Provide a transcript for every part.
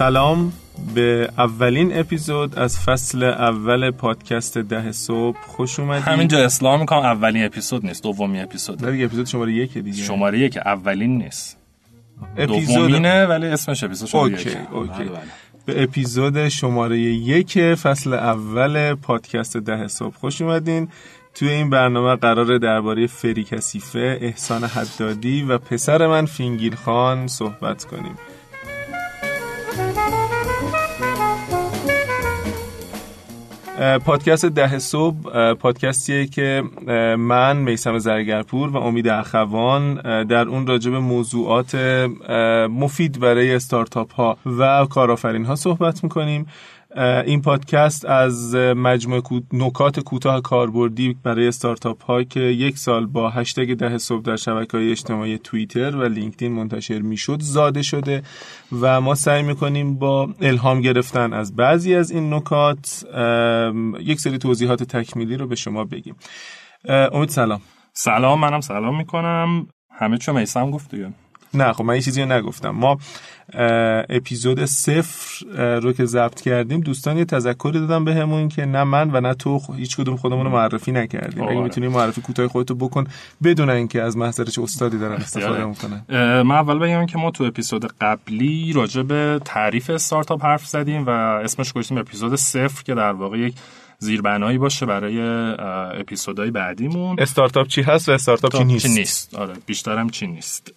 سلام به اولین اپیزود از فصل اول پادکست ده صبح. خوش اومدید. همینجا اصلاح می‌کنم اولین اپیزود نیست دومین اپیزود. نه دیگه اپیزود شماره یک دیگه. شماره یک اولین نیست. اپیزود دومینه ولی اسمش اپیزود شماره okay یک. okay. بله، بله. به اپیزود شماره یک فصل اول پادکست ده صبح خوش اومدین. توی این برنامه قراره درباره فری کثیفه، احسان حدادی و پسر من فینگیر خان صحبت کنیم. پادکست ده صبح پادکستیه که من میسم زرگرپور و امید اخوان در اون راجع به موضوعات مفید برای استارتاپ ها و کارآفرین ها صحبت می‌کنیم. این پادکست از مجموعه نکات کوتاه کاربردی برای استارتاپ ها که یک سال با هشتگ ده صبح در شبکه های اجتماعی توییتر و لینکدین منتشر می‌شد زاده شده و ما سعی می‌کنیم با الهام گرفتن از بعضی از این نکات یک سری توضیحات تکمیلی رو به شما بگیم. امید سلام. سلام منم سلام می‌کنم. همه چون میسم گفت دیگه نه خب من یه چیزی رو نگفتم. ما اپیزود صفر رو که ضبط کردیم دوستان یه تذکری دادن بهمون که نه من و نه تو هیچ کدوم خودمون رو معرفی نکردیم اگه آره. می‌تونی معرفی کوتاه خودتو بکن بدون اینکه از محضر چه استادی دارن استفاده. می‌کنن من اول بگم که ما تو اپیزود قبلی راجع به تعریف استارتاپ حرف زدیم و اسمش گذاشتیم اپیزود صفر که در واقع یک زیربنایی باشه برای اپیزودهای بعدیمون. استارتاپ چی هست و استارتاپ چی نیست چی نیست؟ آره بیشترم چی نیست.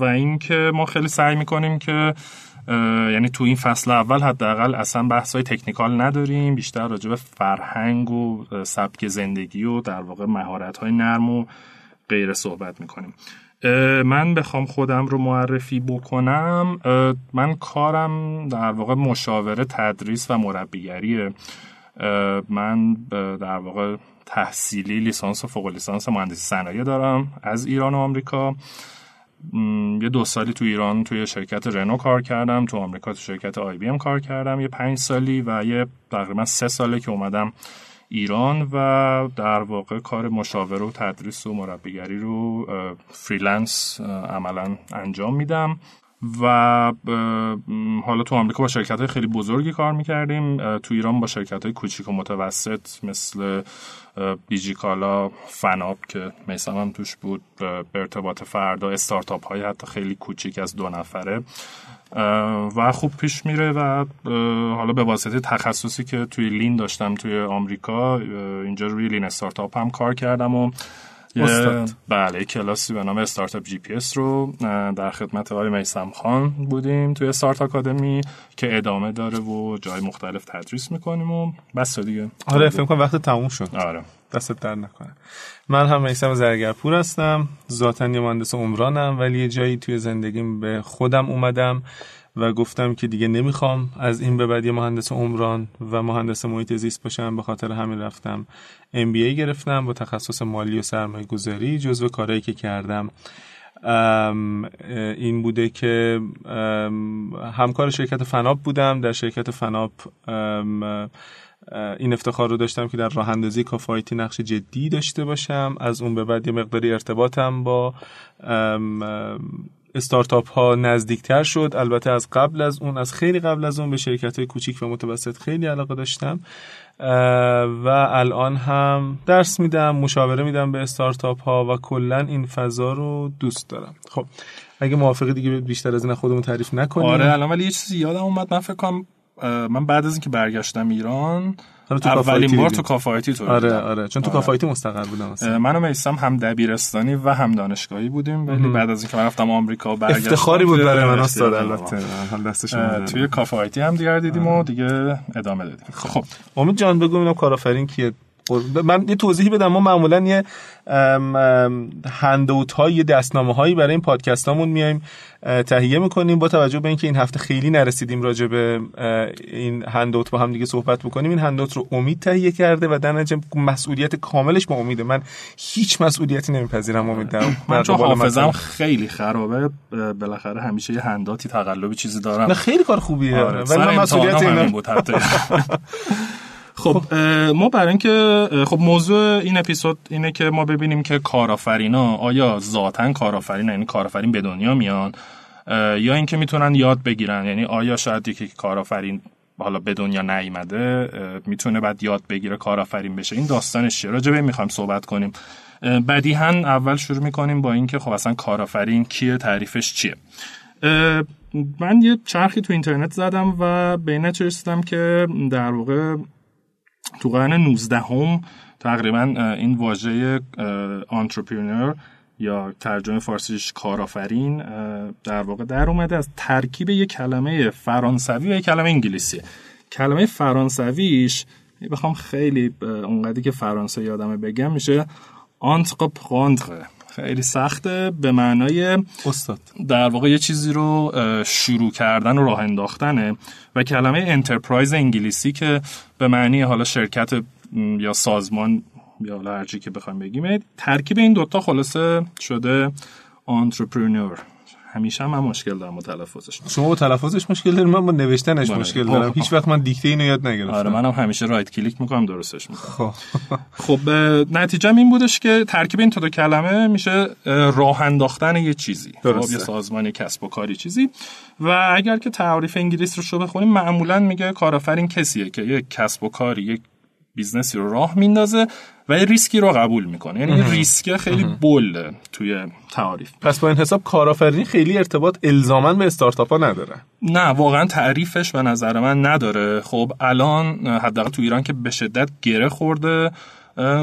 و اینکه ما خیلی سعی می‌کنیم که یعنی تو این فصل اول حداقل اصلا بحث های تکنیکال نداریم بیشتر راجع به فرهنگ و سبک زندگی و در واقع مهارت های نرم و غیره صحبت می‌کنیم. من بخوام خودم رو معرفی بکنم. من کارم در واقع مشاوره تدریس و مربیگریه. من در واقع تحصیلی لیسانس و فوق لیسانس مهندسی صنایع دارم از ایران و آمریکا. یه دو سالی تو ایران توی شرکت رنو کار کردم تو آمریکا تو شرکت IBM کار کردم. یه پنج سالی و یه تقریبا سه ساله که اومدم ایران و در واقع کار مشاوره و تدریس و مربیگری رو freelance عملا انجام میدم. و حالا تو آمریکا با شرکت های خیلی بزرگی کار می‌کردیم. تو ایران با شرکت های کوچیک و متوسط مثل بیجیکالا فناب که میسم هم توش بود به ارتباط فردا استارتاپ های حتی خیلی کوچیک از دو نفره. و خوب پیش میره و حالا به واسطه تخصصی که توی Lean داشتم توی آمریکا اینجا روی Lean Startup هم کار کردم و استاد. بله کلاسی به نام Startup GPS رو در خدمت آقای میسم خان بودیم توی استارت آکادمی که ادامه داره و جای مختلف تدریس می‌کنیم و بس دیگه. آره فکر کنم وقت تموم شد. آره. دستت در نکنه. من هم میسم زرگرپور هستم ذاتا یه مهندس عمرانم ولی یه جایی توی زندگیم به خودم اومدم. و گفتم که دیگه نمی‌خوام از این به بعد یه مهندس عمران و مهندس محیط زیست باشم به خاطر همین رفتم MBA گرفتم با تخصص مالی و سرمایه گذاری جزو کارهایی که کردم. ام، این بوده که ام، همکار شرکت فناپ بودم در شرکت ام، اه، این افتخار رو داشتم که در راه اندازی کافه IT نقش جدی داشته باشم. از اون به بعد یه مقداری ارتباطم با ام، ام، استارتاپ ها نزدیکتر شد. البته از قبل از اون از خیلی قبل از اون به شرکت های کوچیک و متوسط خیلی علاقه داشتم. و الان هم درس میدم مشاوره میدم به استارتاپ ها و کلا این فضا رو دوست دارم. خب اگه موافقی دیگه بیشتر از این خودمون تعریف نکنیم. آره الان ولی یه چیزی یادم اومد. من فکر کنم من بعد از اینکه برگشتم ایران حالا تو اولین کافایتی بار. تو کافایتی تو آره. آره چون تو آره. کافایتی مستقر بودم من و میسم هم دبیرستانی و هم دانشگاهی بودیم ولی بعد از اینکه من رفتم آمریکا برگشتم افتخاری بود برای من استاد. البته حال دست شما اه، درد. توی کافه آیتی هم دیگر دیدیم و دیگه ادامه دادیم خب امید جان بگو اینم کارآفرین کیه من یه توضیحی بدم. ما معمولا یه هندوت های یه دستنامه هایی برای این پادکستامون میایم اه، تهیه می‌کنیم. با توجه به اینکه این هفته خیلی نرسیدیم راجع به این هندوت با هم دیگه صحبت بکنیم این هندوت رو امید تهیه کرده و در نتیجه مسئولیت کاملش با امیده من هیچ مسئولیتی نمیپذیرم امید در من چون حافظم. خیلی خرابه بالاخره همیشه یه هنداتی تقلبی چیزی دارم. نه خیلی کار خوبیه. آره، ولی مسئولیت همین بود خب اه، ما برای اینکه خب موضوع این اپیزود اینه که ما ببینیم که کارآفرینا آیا ذاتا کارآفرین یعنی کارآفرین به دنیا میان یا اینکه می‌تونن یاد بگیرن یعنی آیا شاید یکی کارآفرین حالا به دنیا نیومده می‌تونه بعد یاد بگیره کارآفرین بشه. این داستانش چیه؟ راجع به می‌خوایم صحبت کنیم. بدیهن اول شروع می‌کنیم با اینکه خب اصلا کارآفرین کیه تعریفش چیه؟ من یه چرخی تو اینترنت زدم و به این رسیدم که در واقع تو قرن 19 هم تقریبا این واژه entrepreneur یا ترجمه فارسیش کارآفرین در واقع در اومده از ترکیب یک کلمه فرانسوی و یک کلمه انگلیسی کلمه فرانسویش بخوام خیلی اونقدری که فرانسه یادمه بگم میشه entreprendre خیلی سخته. به معنای استاد. در واقع یه چیزی رو شروع کردن و راه انداختنه و کلمه enterprise انگلیسی که به معنی حالا شرکت یا سازمان یا هرچی که بخوایم بگیم ترکیب این دوتا خلاصه شده آنترپرنور همیشه هم من مشکل دارم با تلفظش. شما با تلفظش مشکل دارم من با نوشتنش بله. مشکل دارم. هیچ وقت من دیکته اینو یاد نگرفتم. آره منم همیشه رایت کلیک می‌کنم درستش می‌کنم. خب. خب نتیجه این بودش که ترکیب این دو کلمه میشه راه انداختن یه چیزی. خب یه سازمان کسب و کاری چیزی. و اگر که تعریف انگلیسی‌شو بخونیم معمولا میگه کارآفرین کسیه که یک کسب و کاری یک business ی رو راه میندازه. و یه ریسکی رو قبول می‌کنه. یعنی ریسک خیلی bold ه توی تعریف پس با این حساب کارآفرینی خیلی ارتباط الزاما به استارتاپ ها نداره. نه واقعا تعریفش به نظر من نداره. خب الان حداقل تو ایران که به شدت گره خورده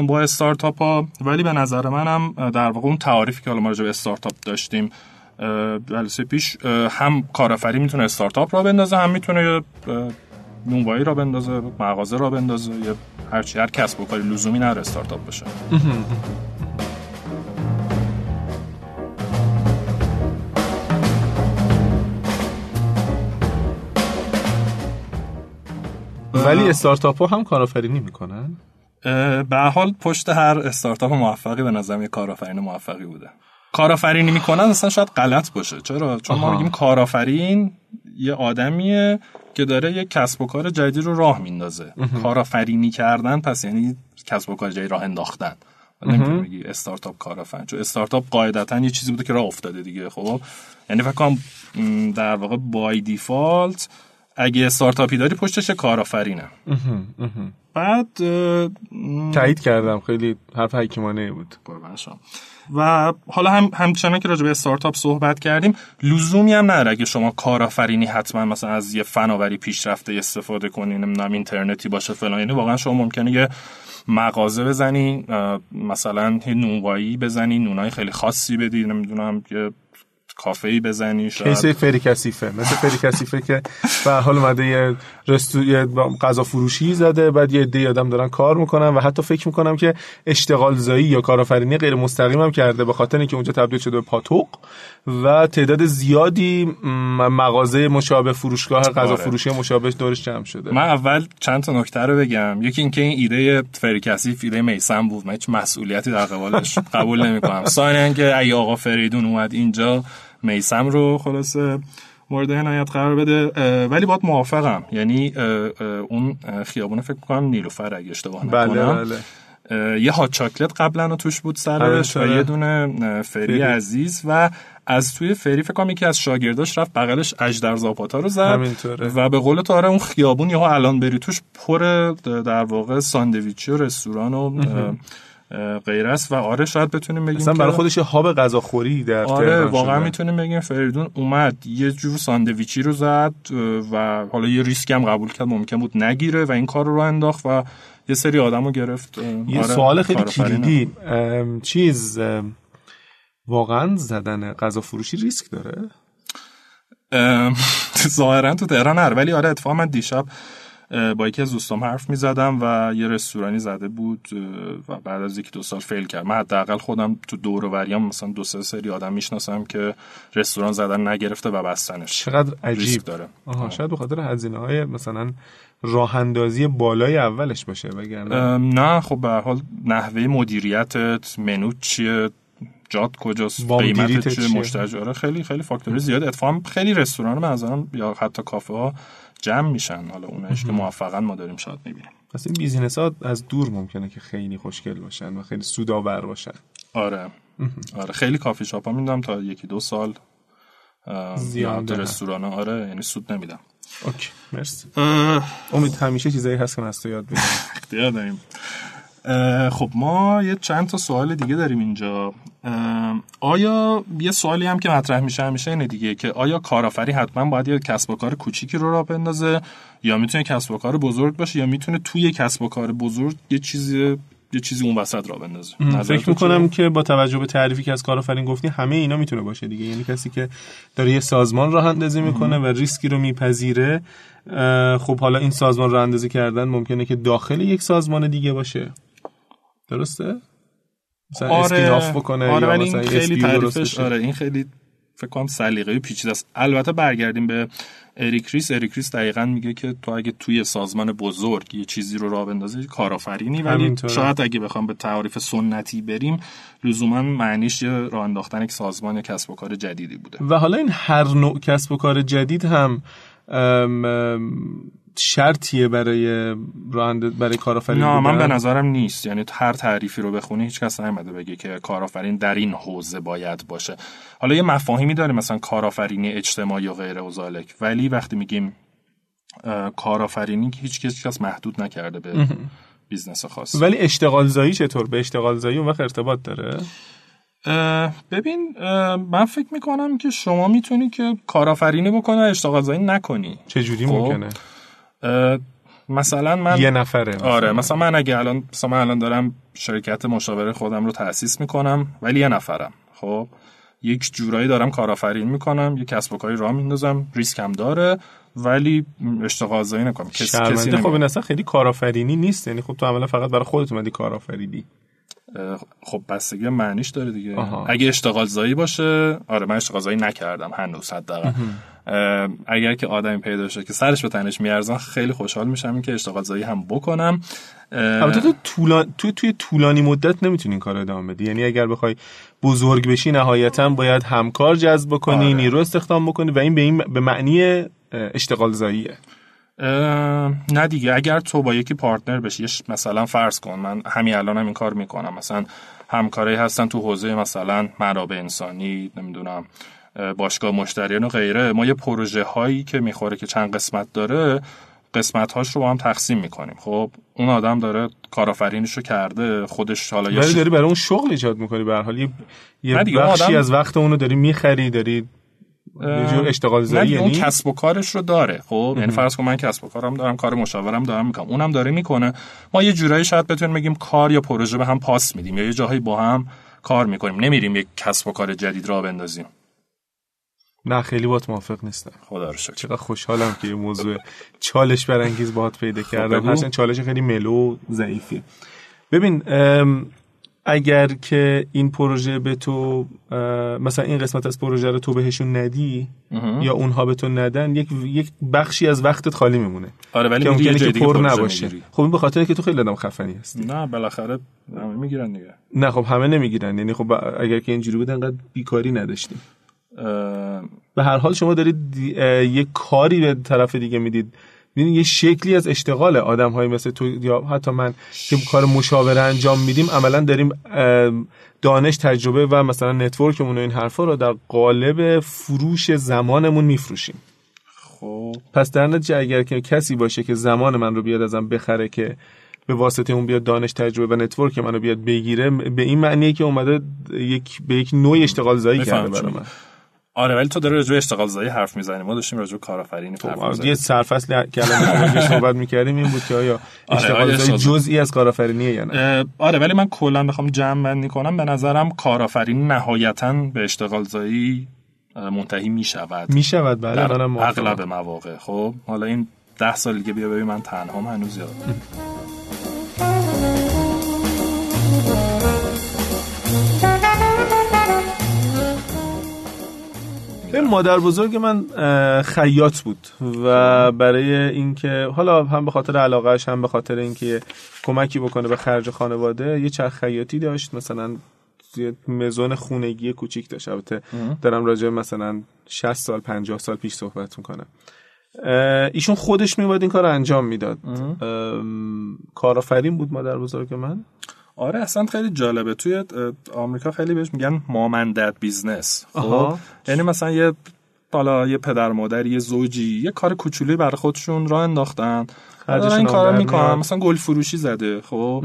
با استارتاپ ها ولی به نظر منم در واقع اون تعریفی که حالا ما به استارتاپ داشتیم جلسه پیش هم کارآفرین می‌تونه استارتاپ را بندازه هم می‌تونه نونوایی را بندازه مغازه را بندازه یا هرچی هر کسب و کاری لزومی نره استارتاپ بشه. ولی استارتاپ ها هم کارآفرینی می‌کنن؟ به حال پشت هر استارتاپ موفقی به نظر یه کارآفرین موفقی بوده. کارآفرینی می‌کنن اصلا شاید غلط باشه. چرا؟ چون ما میگیم کارآفرین یه آدمیه. که داره یه کسب و کار جدید رو راه میندازه. کارآفرینی کردن پس یعنی کسب و کار جدید راه انداختن. نمی‌تونی بگی استارتاپ کارآفرین چون استارتاپ قاعدتا یه چیزی بوده که راه افتاده دیگه خب؟ یعنی فکر کنم در واقع بای دیفالت اگه استارتاپی داری پشتش کارآفرینه. بعد تایید کردم. خیلی حرف حکیمانه بود. قربان و حالا هم همچنان که راجع به استارتاپ صحبت کردیم لزومی هم نداره اگه شما کارآفرینی حتما مثلا از یه فناوری پیشرفته استفاده کنین نمی‌دونم اینترنتی باشه فلان یعنی واقعا شما ممکنه یه مغازه بزنی مثلا یه نونوایی بزنی نونای خیلی خاصی بدی نمی‌دونم یه کافه ای بزنی شاید. کیسه فری کثیفه مثل فری کثیفه که به حال اومده یه رستو یه غذا فروشی زده بعد یه عده آدم دارن کار می‌کنن و حتی فکر می‌کنم که اشتغال زایی یا کارآفرینی غیر مستقیم هم کرده به خاطر اینکه اونجا تبدیل شده به پاتوق و تعداد زیادی مغازه مشابه فروشگاه غذا آره. فروشی مشابه دورش جمع شده. من اول چند تا نکته رو بگم. یکی اینکه این ایده فری کثیف ایده میسم بود. من هیچ مسئولیتی در قبالش قبول نمی‌کنم. ثانیا که ای آقا فریدون اومد اینجا میسم رو خلاصه مورد عنایت قرار بده. ولی باید موافقم. یعنی اون خیابون فکر کنم نیلوفر اگه اشتباه بله نکنم. بله. یه هات چاکلت قبلا توش بود سرش و یه دونه فری, عزیز و از توی فری فکر کنم یکی از شاگرداش رفت بغلش اجدر زاپاتا رو زد و به قول تو آره اون خیابون یهو الان بری توش پر در واقع ساندویچی و رستوران و غیر است. و آره شاید بتونیم بگیم مثلا برای خودش یه هاب غذاخوری در آره واقعا می‌تونیم بگیم فریدون اومد یه جور ساندویچی رو زد و حالا یه ریسک هم قبول کرد ممکن بود نگیره و این کار رو انداخت و یه سری آدم رو گرفت. یه آره سوال خیلی کلیدی. چیز واقعا زدن غذا فروشی ریسک داره؟ ظاهرا تو تهران هر ولی آره اتفاقا من دیشب با یکی از دوستام حرف می زدم و یه رستورانی زده بود و بعد از یک دو سال فیل کرد. من حداقل خودم تو دور و وریام مثلا دو سه سری آدم می‌شناسم که رستوران زدن نگرفته و بستنش چقدر عجیب. داره. آها شاید به خاطر هزینه های مثلا راه اندازی بالای اولش باشه بگردم نه خب به حال نحوه مدیریتت منو چیه جات کجاست قیمت چیه مشتری خیلی خیلی فاکتور زیاد. اتفاقا خیلی رستوران منظرم یا حتی کافه ها جمع میشن. حالا اونش که موفقا ما داریم شاید می‌بینیم. پس این business ها از دور ممکنه که خیلی خوشگل باشن و خیلی سودآور باشن. آره. آره. خیلی کافی شاپ ها می‌دونم تا یکی دو سال زیان رستوران. آره یعنی سود نمیدم. okay. مرسی. امید همیشه چیزایی هست که از تو یاد بگیرم اختیار داریم. خب ما یه چند تا سوال دیگه داریم اینجا. آیا یه سوالی هم که مطرح میشه همیشه اینه دیگه که آیا کارآفرین حتما باید یه کسب و کار کوچیکی رو راه بندازه یا می‌تونه کسب و کار بزرگ باشه یا می‌تونه توی کسب و کار بزرگ یه چیزی یه چیزی اون وسط را بندازه؟ فکر می‌کنم که با توجه به تعریفی که از کارآفرین گفتی همه اینا می‌تونه باشه دیگه. یعنی کسی که داره یه سازمان راه اندازی می‌کنه و ریسکی رو میپذیره خب حالا این سازمان راه اندازی کردن ممکنه که داخل یک سازمان دیگه باشه. درسته؟ مثلا آره. بکنه آره ولی این خیلی تعریفش آره این خیلی فکر کنم سلیقه پیچیده است. البته برگردیم به اریک ریس. اریک ریس دقیقا میگه که تو اگه توی سازمان بزرگ یه چیزی رو راه بندازی کارآفرینی. ولی شاید اگه بخوام به تعریف سنتی بریم لزوما معنیش راه انداختن یک سازمان یا کسب و کار جدیدی بوده. و حالا این هر نوع کسب و کار جدید هم شرطیه برای برای کارآفرین نه من به نظرم نیست. یعنی هر تعریفی رو بخونی هیچ کس نمیده بگه که کارآفرین در این حوزه باید باشه. حالا یه مفاهیمی داره مثلا کارآفرینی اجتماعی و غیره و ذالک ولی وقتی میگیم کارآفرینی هیچ کس محدود نکرده به business خاص. ولی اشتغال زایی چطور؟ به اشتغال زایی اون وقت ارتباط داره؟ ببین من فکر می‌کنم که شما می‌تونی که کارآفرینی بکنی و اشتغال زایی نکنی. چجوری خب؟ ممکنه؟ مثلا من یه نفره مثلا. آره مثلا من اگه الان مثلا من الان دارم شرکت مشاوره خودم رو تأسیس می‌کنم ولی یه نفرم. خب؟ یک جورایی دارم کارآفرین می‌کنم یه کسب و کاری راه میندازم ریسک هم داره ولی اشتغال زایی نکنم کسی کسی خب این اصلا خیلی کارآفرینی نیست. یعنی خب تو عملا فقط برای خودت اومدی کارآفرینی. خب بستگی معنیش داره دیگه. آها. اگه اشتغال زایی باشه آره من اشتغال زایی نکردم هنوز حداقل. اگر که آدمی پیدا شه که سرش به تنش میارزن خیلی خوشحال میشم که اشتغال زایی هم بکنم. البته تو طولان... تو توی طولانی مدت نمی‌تونی این کار ادامه بدی. یعنی اگر بخوای بزرگ بشی نهایتا باید همکار جذب بکنی آره. نیرو استخدام بکنی و این به این به معنی اشتغال زاییه. نه دیگه. اگر تو با یکی پارتنر بشی مثلا فرض کن من همین الان هم این کار می‌کنم. مثلا همکاری هستن تو حوزه مثلا منابع انسانی نمی‌دونم باشگاه مشتریان و غیره. ما یه پروژه هایی که می‌خوره که چند قسمت داره قسمت هاش رو با هم تقسیم می‌کنیم. خب اون آدم داره کارآفرینش رو کرده خودش حالا ولی داری برای اون شغل ایجاد می‌کنی به هر حال. یه, بخشی آدم... از وقت اونو داری می‌خری داری یه جور اشتغال زایی یعنی اون کسب و کارش رو داره. خب یعنی فرض کن من کسب و کارم دارم کار مشاورم دارم می‌کنم. اونم داره می‌کنه. ما یه جورایی شاید بتونیم بگیم کار یا پروژه به هم پاس میدیم یا یه جاهایی با هم کار می‌کنیم. نمیریم یک کسب و کار جدید را بندازیم. نه خیلی باید موافق نیستم. خدا رو شکر. چقدر خوشحالم که یه موضوع چالش برانگیز باهات پیدا خب کردم. هرچند چالش خیلی ملو ضعیفی ببین اگر که این پروژه به تو مثلا این قسمت از پروژه رو تو بهشون ندی یا اونها به تو ندن یک یک بخشی از وقتت خالی میمونه. آره ولی ممکنه که پر نباشه. خب این به خاطر که تو خیلی آدم خفنی هستی. نه بالاخره همه می‌گیرن دیگه. نه خب همه نمی‌گیرن. یعنی خب اگر که اینجوری بود انقدر بیکاری نداشتیم. به هر حال شما دارید یه کاری به طرف دیگه می‌دید. ببین یه شکلی از اشتغال آدم های مثل تو یا حتی من که کار مشاوره انجام میدیم عملا داریم دانش تجربه و مثلا نتورکمون و این حرفا رو در قالب فروش زمانمون میفروشیم. خب. پس در نتیجه اگر که کسی باشه که زمان من رو بیاد ازم بخره که به واسطه اون بیاد دانش تجربه و نتورک منو بیاد بگیره به این معنیه که اومده یک به یک نوع اشتغال زایی کرده برای من. آره ولی تو داری راجع به اشتغال زایی حرف می‌زنی. ما داشتیم راجع به کارآفرینی حرف می‌زنیم یه سرفصل که الان صحبت می‌کردیم این بود که آیا آره، اشتغال زایی جزئی از کارآفرینیه یا نه؟ آره ولی من کلا بخوام جمع بندی کنم به نظرم کارآفرینی نهایتا به اشتغال زایی منتهی می‌شود. می‌شود بله اغلب مواقع. خب حالا این ده سال دیگه بیا ببین من تنها هنوز یاد مادر بزرگ من خیاط بود و برای اینکه حالا هم به خاطر علاقهش هم به خاطر اینکه کمکی بکنه به خرج خانواده یه چرخ خیاطی داشت. مثلا یه مزون خونگی کوچیک داشت. البته دارم راجع مثلا 60 سال 50 سال پیش صحبت می‌کنم. ایشون خودش میباید این کار انجام می‌داد. کارآفرین بود مادر بزرگ من. آره اصلا خیلی جالبه. توی آمریکا خیلی بهش میگن mom and dad business. خب؟ یعنی مثلا یه حالا یه پدر مادر یه زوجی یه کار کوچولی برای خودشون راه انداختن. دارن این کارا می‌کنن. مثلا گل فروشی زده خب؟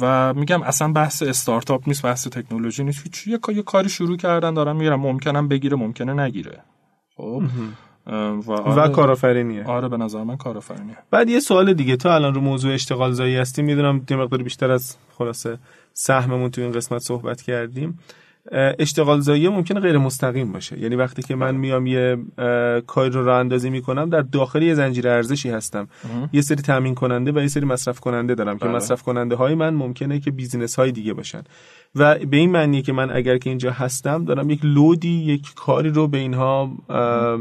و میگم اصلا بحث استارتاپ نیست بحث تکنولوژی نیست. یه, یه کاری شروع کردن دارن میرن ممکنم بگیره ممکنه نگیره. خب؟ اه، و, و آره, کارآفرینیه. آره به نظر من کارآفرینیه. بعد یه سوال دیگه تو الان رو موضوع اشتغال زایی هستی می‌دونم یه مقدار بیشتر از خلاصه سهممون تو این قسمت صحبت کردیم. اه، اشتغال زایی ممکنه غیر مستقیم باشه. یعنی وقتی که من میام یه اه، کاری رو راه اندازی می‌کنم در داخل یه زنجیره ارزشی هستم. یه سری تامین کننده و یه سری مصرف کننده دارم که بله. مصرف کننده های من ممکنه که بیزینس های دیگه باشن. و به این معنی که من اگر که اینجا هستم دارم یک لودی یک کاری رو به اینها اه،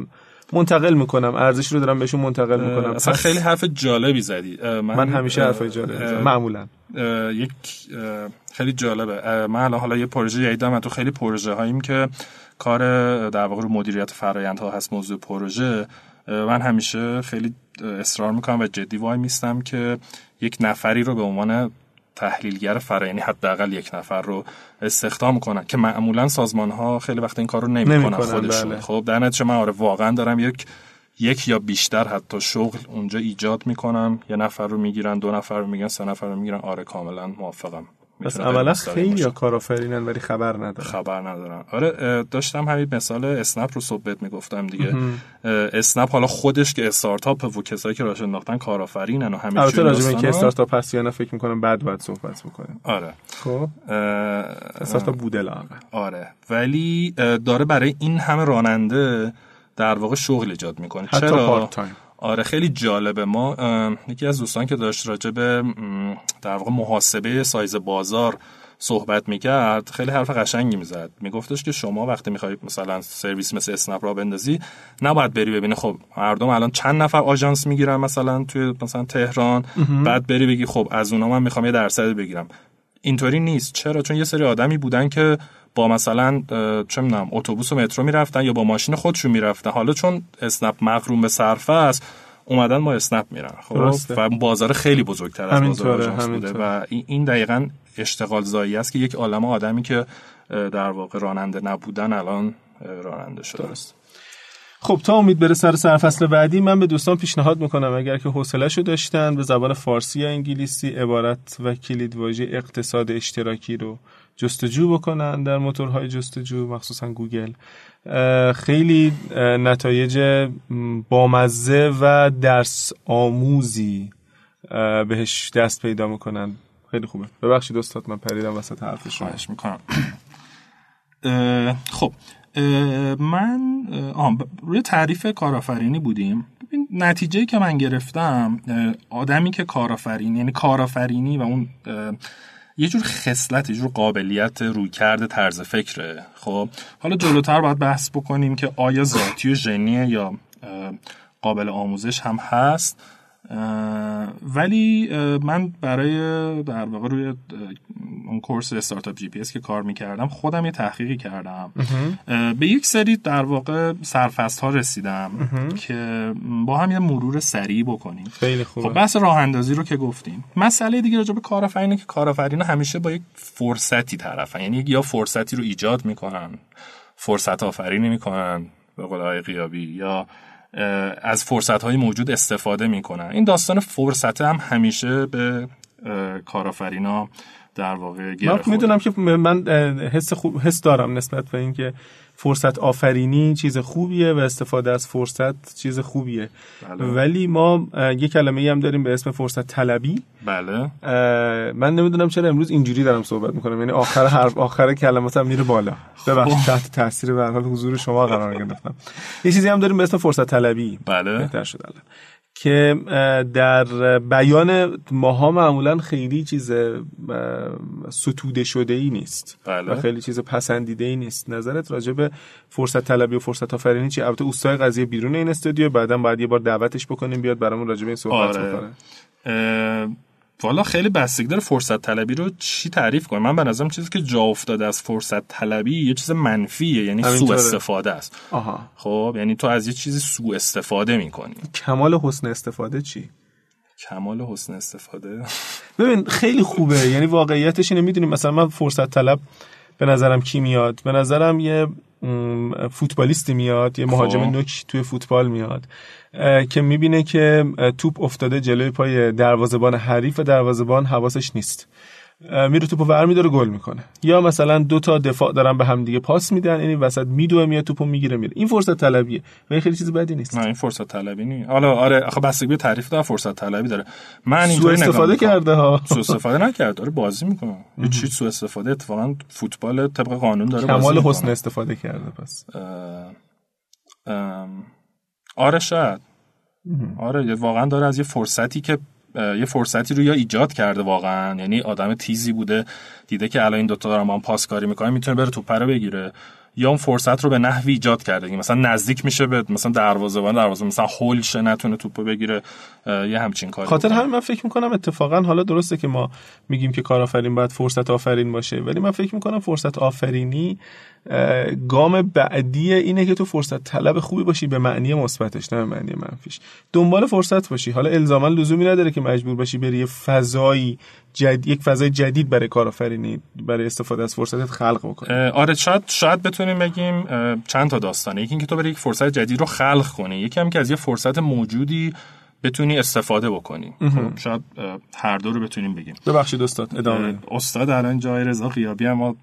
منتقل می‌کنم. ارزش رو دارم بهشون منتقل می‌کنم. اصلا پس- خیلی حرف جالبی زدی. من, من همیشه حرفای جالب می‌زنم. معمولا. اه، یک اه، خیلی جالبه. من الان حالا یه پروژه جدید دارم تو خیلی پروژه هاییم که کار در واقع رو مدیریت فرایندها هست موضوع پروژه. من همیشه خیلی اصرار می‌کنم و جدی وای میستم که یک نفری رو به عنوان تحلیلگر فرآیندی یعنی حداقل یک نفر رو استخدام کنن که معمولا سازمان ها خیلی وقت این کار رو نمی‌کنن نمی‌کنن، خودشون. بله. خب در نتیجه من آره واقعا دارم یک یک یا بیشتر حتی شغل اونجا ایجاد می‌کنم یه نفر رو می‌گیرن دو نفر رو می‌گیرن سه نفر رو می‌گیرن. آره کاملا موافقم. پس مستقیم خیلی. یا کارآفرینن ولی خبر ندارن. خبر ندارم آره داشتم همین مثال اسنپ رو صحبت می‌گفتم دیگه. اسنپ حالا خودش که استارتاپ و کسایی که راش انداختن کارآفرینن و همه البته راجع به. استارتاپ هست یا نه فکر می‌کنم بعد باید صحبت بکنیم. آره. خب. استارتاپ بوده لااقل آره. ولی داره برای این همه راننده در واقع شغل ایجاد می‌کنه. حتی چرا؟ part time آره خیلی جالبه. ما یکی از دوستان که داشت راجع به در واقع محاسبه سایز بازار صحبت می‌کرد خیلی حرف قشنگی می‌زد. میگفتش که شما وقتی می‌خوای مثلا سرویس مثل اسنپ راه بندازی نباید بری ببینی. خب مردم الان چند نفر آژانس می‌گیرن مثلا توی مثلا تهران؟ بعد بری بگی خب از اونا من می‌خوام یه درصدی بگیرم. اینطوری نیست. چرا؟ چون یه سری آدمی بودن که با مثلا چه می‌دونم اتوبوس و مترو می‌رفتن یا با ماشین خودشون می‌رفتن. حالا چون اسنپ مقرون به صرفه است اومدن با اسنپ میرن. خب. و بازار خیلی بزرگتر از بازار آژانس بوده. و این- دقیقا اشتغال زایی است که یک عالم آدمی که در واقع راننده نبودن الان راننده شده. درست. خب تا امید بره سر سرفصل بعدی من به دوستان پیشنهاد می‌کنم اگر که حوصله‌شو داشتن به زبان فارسی یا انگلیسی عبارت و کلید واژه اقتصاد اشتراکی رو جستجو بکنن در موتورهای جستجو مخصوصا گوگل. خیلی نتایج بامزه و درس آموزی بهش دست پیدا می‌کنن. خیلی خوبه. ببخشید استاد من پریدم وسط حرف شما. می‌کنم. خب من روی تعریف کارآفرینی بودیم. نتیجه که من گرفتم آدمی که کارآفرینی یعنی کارآفرینی و اون یه جور خصلت یه جور قابلیت رویکرد طرز فکره. خب حالا جلوتر باید بحث بکنیم که آیا ذاتی و ژنیه یا قابل آموزش هم هست. ولی من برای در واقع روی اون course Startup GPS که کار می‌کردم خودم یه تحقیقی کردم. به یک سری در واقع سرفصل ها رسیدم که با هم یه مرور سریع بکنیم. خیلی خوبه. خب بحث راه اندازی رو که گفتیم. مسئله دیگه راجع به کارآفرینه که کارآفرین همیشه با یک فرصتی طرفن. یعنی یا فرصتی رو ایجاد می‌کنن فرصت آفرینی می‌کنن به قول قیابی یا از فرصت های موجود استفاده می‌کنن. این داستان فرصت هم همیشه به اه، کارافرینا در واقع من. می‌دونم که من حس خوب حس دارم نسبت به اینکه فرصت آفرینی چیز خوبیه و استفاده از فرصت چیز خوبیه. بله. ولی ما یه کلمه هم داریم به اسم فرصت طلبی. بله. من نمی‌دونم چرا امروز اینجوری دارم صحبت می‌کنم. یعنی آخر حرف آخر کلماتم میره بالا. ببخشید تحت تاثیر به حال حضور شما قرار گرفتم. یه چیزی هم داریم به اسم فرصت طلبی. بله. بهتر شد الان. که در بیان ماها معمولا خیلی چیز ستوده شده ای نیست بله. و خیلی چیز پسندیده ای نیست نظرت راجع به فرصت طلبی و فرصت آفرینی چی البته اوستای قضیه بیرون این استودیو بعدا باید یه بار دعوتش بکنیم بیاد برامون راجع به این صحبت آره. بکنه والا خیلی بستگی داره فرصت طلبی رو چی تعریف کنه من به نظرم چیزی که جا افتاده از فرصت طلبی یه چیز منفیه یعنی سوء. استفاده است. آها. خب یعنی تو از یه چیزی سوء استفاده می‌کنی. کمال حسن استفاده چی؟ کمال حسن استفاده؟ ببین خیلی خوبه. یعنی واقعیتش اینه می‌دونیم مثلا من فرصت طلب به نظرم کی میاد؟ به نظرم یه فوتبالیستی میاد یه مهاجم خب. نوک توی فوتبال میاد که می‌بینه که توپ افتاده جلوی پای دروازبان حریف و دروازبان حواسش نیست میره توپو ور میداره گل می‌کنه. یا مثلا دو تا دفاع دارن به هم دیگه پاس میدن این وسط میدوه میاد توپو می‌گیره میره. این فرصت طلبیه. و این خیلی چیز بدی نیست. نه این فرصت طلبی نیست. حالا آره آخه بستگی به تعریف داره فرصت طلبی داره. من اینطوری استفاده می‌کنم. کرده ها. سو استفاده نکرد. داره بازی می‌کنه. یه چیز سو استفاده؟ اتفاقا فوتبال طبق قانون داره کمال. حسن استفاده کرده پس. آره شاید. آره واقعا داره از یه فرصتی که یه فرصتی رو یا ایجاد کرده واقعا. یعنی آدم تیزی بوده دیده که الان این دوتا دارن با هم پاسکاری می‌کنن می‌تونه بره توپ رو بگیره. یا اون فرصت رو به نحوی ایجاد کرده مثلا نزدیک میشه به مثلا دروازه‌بان دروازه مثلا هول شه نتونه توپو بگیره یه همچین کاری خاطر. همین من فکر می‌کنم اتفاقا حالا درسته که ما میگیم که کارآفرین باید فرصت آفرین باشه ولی من فکر می‌کنم فرصت آفرینی گام بعدی اینه که تو فرصت طلب خوبی باشی به معنی مثبتش نه به معنی منفیش. دنبال فرصت باشی. حالا الزاما لزومی نداره که مجبور باشی بری فضایی جد... یک فضای جدید برای کارآفرینی برای استفاده از فرصتت خلق بکنی. اه، آره شاید شاید بتونیم بگیم چند تا داستانه. یکی اینکه تو بری یک فرصت جدید رو خلق کنی. یکی هم که از یه فرصت موجودی بتونی استفاده بکنی. خب شاید هر دو رو بتونیم بگیم. ببخشید استاد ادامه. استاد الان جای رضا قیابی هم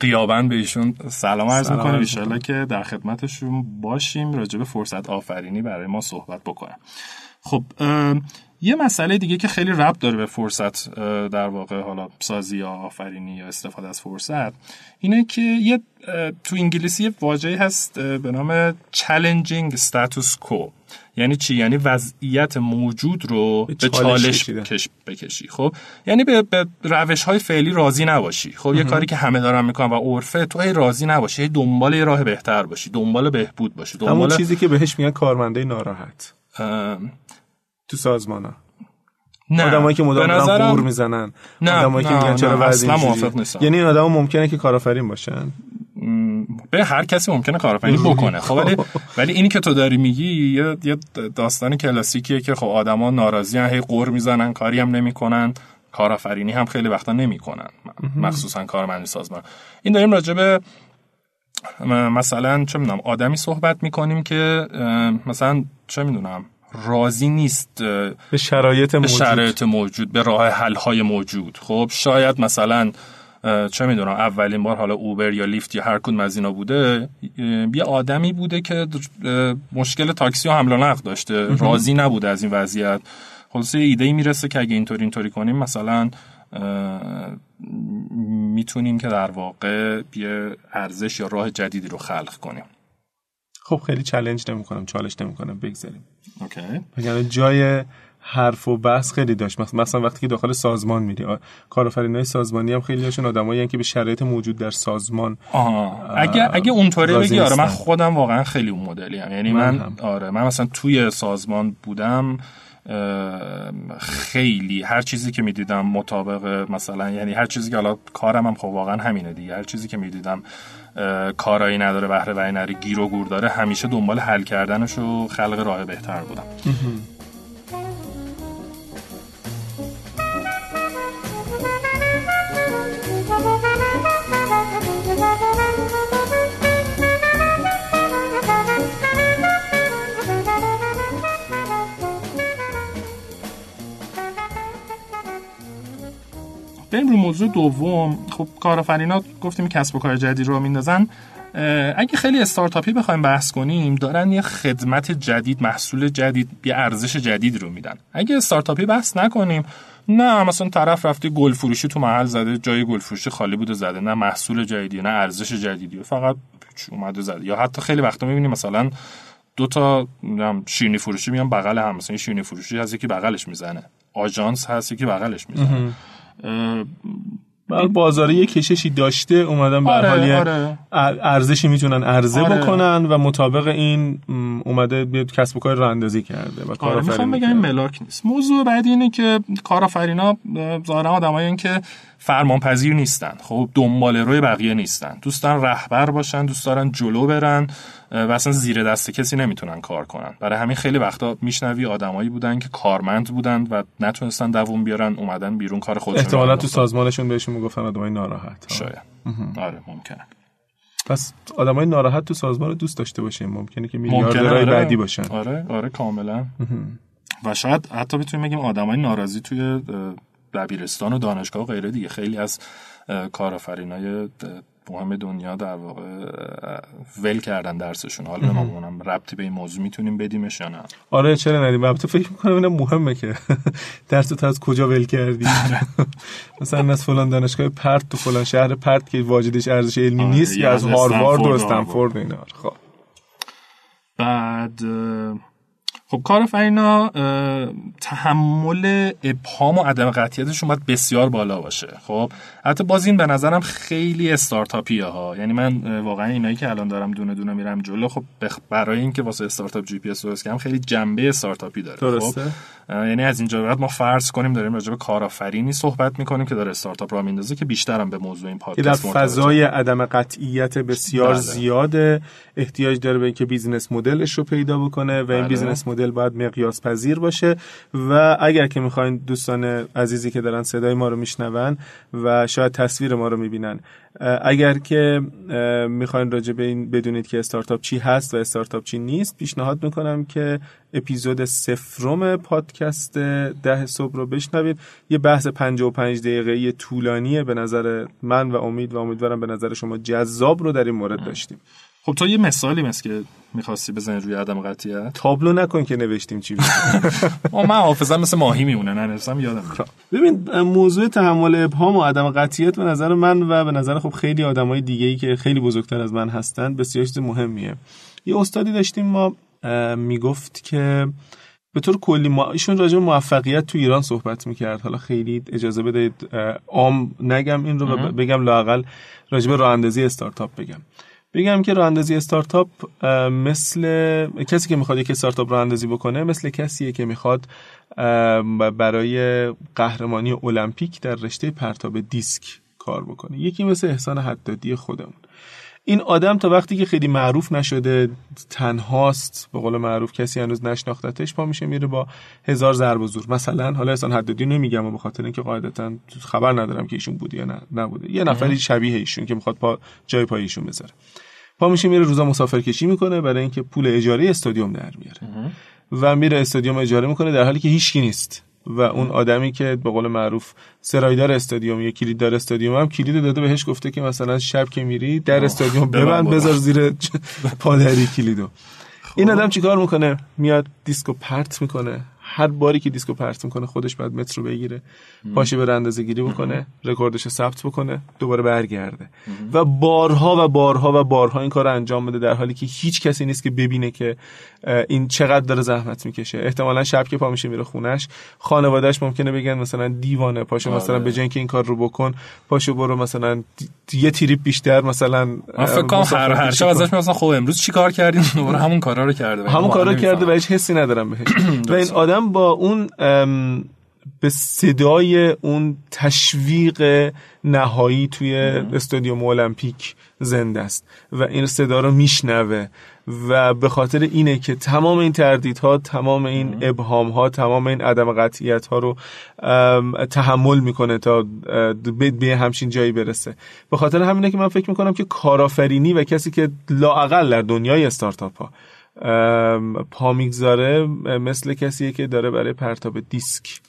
قیابن به ایشون سلام عرض عرض ان که در خدمتشون باشیم راجع به فرصت آفرینی برای ما صحبت بکنم خب یه مسئله دیگه که خیلی ربط داره به فرصت در واقع حالا سازی یا آفرینی یا استفاده از فرصت اینه که یه تو انگلیسی یه واژه‌ای هست به نام challenging status quo. یعنی چی؟ یعنی وضعیت موجود رو به چالش چالش بکشی. خب؟ یعنی به, به روش های فعلی راضی نباشی. خب؟ یه کاری که همه دارن می‌کنن و عرفه تو هی راضی نباشی. هی دنبال یه راه بهتر باشی. دنبال بهبود باشی. همون دنبال چیزی که بهش میگن کارمنده ناراحت. تو سازمان ها. نه. آدمایی که مدام نظرم- قور می‌زنن. نه، آدمایی که میگن چرا وضع اصلا اینجوریه. موافق نیستم. یعنی این آدما ممکنه که کارآفرین باشن به هر کسی ممکنه کارآفرینی بکنه. خب ولی ولی اینی که تو داری میگی یه داستان کلاسیکیه که خب آدما ناراضی هی قور می‌زنن کاری هم نمی‌کنن. کارآفرینی هم خیلی وقتا نمی‌کنن. مخصوصا کارمندی سازمان. این داریم راجع به مثلا چه می‌دونم آدمی صحبت می‌کنیم که مثلا چه می‌دونم راضی نیست به شرایط به موجود. شرایط موجود به راه حل های موجود. خب شاید مثلا چه می‌دونم اولین بار حالا اوبر یا لیفت یا هر کدوم از اینا بوده یه آدمی بوده که مشکل تاکسی و حمل و نقل داشته راضی نبوده از این وضعیت. خلاصه یه ایده می‌رسه که اگه اینطوری اینطوری کنیم مثلا می‌تونیم که در واقع یه ارزش یا راه جدیدی رو خلق کنیم. خب خیلی چالش نمی‌کنم چالش نمی‌کنم بگذاریم اوکی یعنی جای حرف و بحث خیلی داشت مثلا- وقتی که داخل سازمان میری کارآفرینای سازمانی هم خیلی هاشون آدمایی که به شرایط موجود در سازمان آها اگه اگه اونطوری بگی آره من. خودم واقعا خیلی اون مدلی هم. یعنی من من, هم. آره من مثلا توی سازمان بودم خیلی هر چیزی که می‌دیدم مطابق مثلا یعنی هر چیزی که حالا کارم هم خب واقعا همینه دیگه هر چیزی که می‌دیدم کارایی نداره بهره وری نره گیر و گور داره همیشه دنبال حل کردنش و خلق راه بهتر بودم. بریم رو موضوع دوم خب کارآفرینا گفتیم کسب و کار جدید رو میندازن. اگه خیلی استارتاپی بخوایم بحث کنیم دارن یه خدمت جدید محصول جدید یه ارزش جدید رو میدن. اگه استارتاپی بحث نکنیم نه مثلا طرف رفته گل فروشی تو محل زده جای گل فروشی خالی بوده زده نه محصول جدیدی نه ارزش جدیدی. فقط اومده زده. یا حتی خیلی وقتا می‌بینیم مثلا دو تا شیرینی فروشی میان بغل هم. مثلا شیرینی فروشی از یکی بغلش می‌زنه. آژانس هست یکی بغلش می‌زنه. بر بازاری یه کششی داشته اومدن به آره، حال آره. ار- ارزشی می‌تونن عرضه آره. بکنن و مطابق این اومده بیاد کسب و کار راه اندازی کرده و آره می‌خوام بگم. ملاک نیست موضوع بعدی اینه که کارآفرینا اه، ظاهرا آدمایی که فرمانپذیر نیستن خب دنبال روی بقیه نیستن دوست دارن رهبر باشن دوست دارن جلو برن و اصلا زیر دست کسی نمی‌تونن کار کنن. برای همین خیلی وقتا میشنوی آدمایی بودن که کارمند بودن و نتونستن دووم بیارن اومدن بیرون کار خودشون احتمالا تو. سازمانشون بهشون می‌گفتن آدمای ناراحت. شاید. آره ممکنه. پس آدمای ناراحت تو سازمان رو دوست داشته باشیم ممکنه که میلیاردرهای آره. بعدی باشن. آره آره کاملا. و شاید حتی بتونیم بگیم آدمای ناراضی توی دبیرستان و دانشگاه و غیره دیگه خیلی از کارآفرینای مهم دنیا در واقع ول کردن درسشون. حالا نمی‌دونم ربطی به این موضوع می‌تونیم بدیمش یا نه؟ آره چرا ندیم؟ البته فکر می‌کنم اینم مهمه که درستو از کجا ول کردی؟ مثلا از فلان دانشگاه پرت تو فلان شهر پرت که واجدش ارزش علمی آره، نیست یا از هاروارد و استنفورد اینا. خب. بعد خب کارآفرینا تحمل ابهام و عدم قطعیتشون باید بسیار بالا باشه. خب حتی باز این به نظرم خیلی استارتاپیه ها یعنی من واقعا اینایی که الان دارم دونه دونه میرم جلو خب برای اینکه واسه Startup GPS درست کنم خیلی جنبه استارتاپی داره. درسته. خب یعنی از اینجا بعد ما فرض کنیم داریم راجع به کارآفرینی صحبت می‌کنیم که داره استارتاپ را میندازه که بیشتر هم به موضوع این در پادکست مرتبطه. فضای عدم قطعیت بسیار بله. زیاده احتیاج داره به اینکه business model ش رو پیدا بکنه و این بله. business model باید مقیاس پذیر باشه و اگر که می‌خواین دوستان عزیزی که دارن صدای ما رو میشنون و شاید تصویر ما رو می‌بینن اگر که می‌خواین راجع به این بدونید که استارتاپ چی هست و استارتاپ چی نیست پیشنهاد می‌کنم که اپیزود سفرم پادکست ده صبح رو بشنوید. یه بحث 55 دقیقه طولانیه. به نظر من و امید و امیدوارم به نظر شما جذاب رو در این مورد داشتیم. خب تو یه مثالی مثل که می‌خواستی بزنی روی عدم قطعیت. تابلو نکن که نوشتیم چی. آه، من حافظم مثل ماهی میمونه ننویسم یادم میره. ببین موضوع تحمل ابهام و عدم قطعیت به نظر من و به نظر خب خیلی آدمای دیگه ای که خیلی بزرگتر از من هستن بسیار چیز مهمیه. یه استادی داشتیم ما می‌گفت که به طور کلی ما ایشون راجع به موفقیت تو ایران صحبت می‌کرد. حالا خیلی اجازه بدهید اه، عام نگم این رو بگم لاقل راجع به راه اندازی استارتاپ بگم. بگم که راه اندازی استارتاپ مثل کسی که می‌خواد یک استارتاپ راه اندازی بکنه مثل کسیه که می‌خواد برای قهرمانی المپیک در رشته پرتاب دیسک کار بکنه. یکی مثل احسان حدادی خودمون. این آدم تا وقتی که خیلی معروف نشده تنهاست به قول معروف کسی هنوز نشناختتش پا میشه میره با هزار ضرب و زور. مثلا حالا احسان حدادی نمیگم به خاطر اینکه قاعدتا خبر ندارم که ایشون بوده یا نه نبوده. یه نفری شبیه ایشون که می‌خواد پا جای پای ایشون بذاره. پا میشه میره روزا مسافر کشی می‌کنه برای اینکه پول اجاره استادیوم در میاره. و میره استادیوم اجاره می‌کنه در حالی که هیچکی نیست. و اون آدمی که به قول معروف سرایدار استادیوم یا کلیددار استادیوم هم کلید داده بهش گفته که مثلا شب که میری در استادیوم ببند. بذار زیر پادری کلیدو. این آدم چیکار می‌کنه؟ میاد دیسکو پرت می‌کنه. هر باری که دیسکو پرت می‌کنه خودش بعد متر رو بگیره پاشه بره اندازه گیری بکنه رکوردش رو ثبت بکنه دوباره برگرده. و بارها و بارها و بارها این کار رو انجام بده در حالی که هیچ کسی نیست که ببینه که این چقدر داره زحمت می‌کشه. احتمالا شب که پا میشه میره خونش. خانوادهش ممکنه بگن مثلا دیوانه پاشو مثلا آره. به جای اینکه این کار رو بکن پاشو برو مثلا یه تریپ بیشتر مثلا من فکر کنم مسافر هر هر شب. ازش می‌پرسن خب امروز چی کار کردین دوباره همون کارا رو کرده. همون کارو نمی‌فهمم. کرده و هیچ حسی ندارم بهش. و این آدم با اون به صدای اون تشویق نهایی توی استادیوم المپیک زنده است و این صدا رو میشنوه و به خاطر اینه که تمام این تردیدها تمام این ابهام ها تمام این عدم قطعیت ها رو تحمل می‌کنه تا به همچین جایی برسه. به خاطر همینه که من فکر می‌کنم که کارآفرینی و کسی که لااقل در دنیای استارتاپ ها پا می‌گذاره مثل کسیه که داره برای پرتاب دیسک.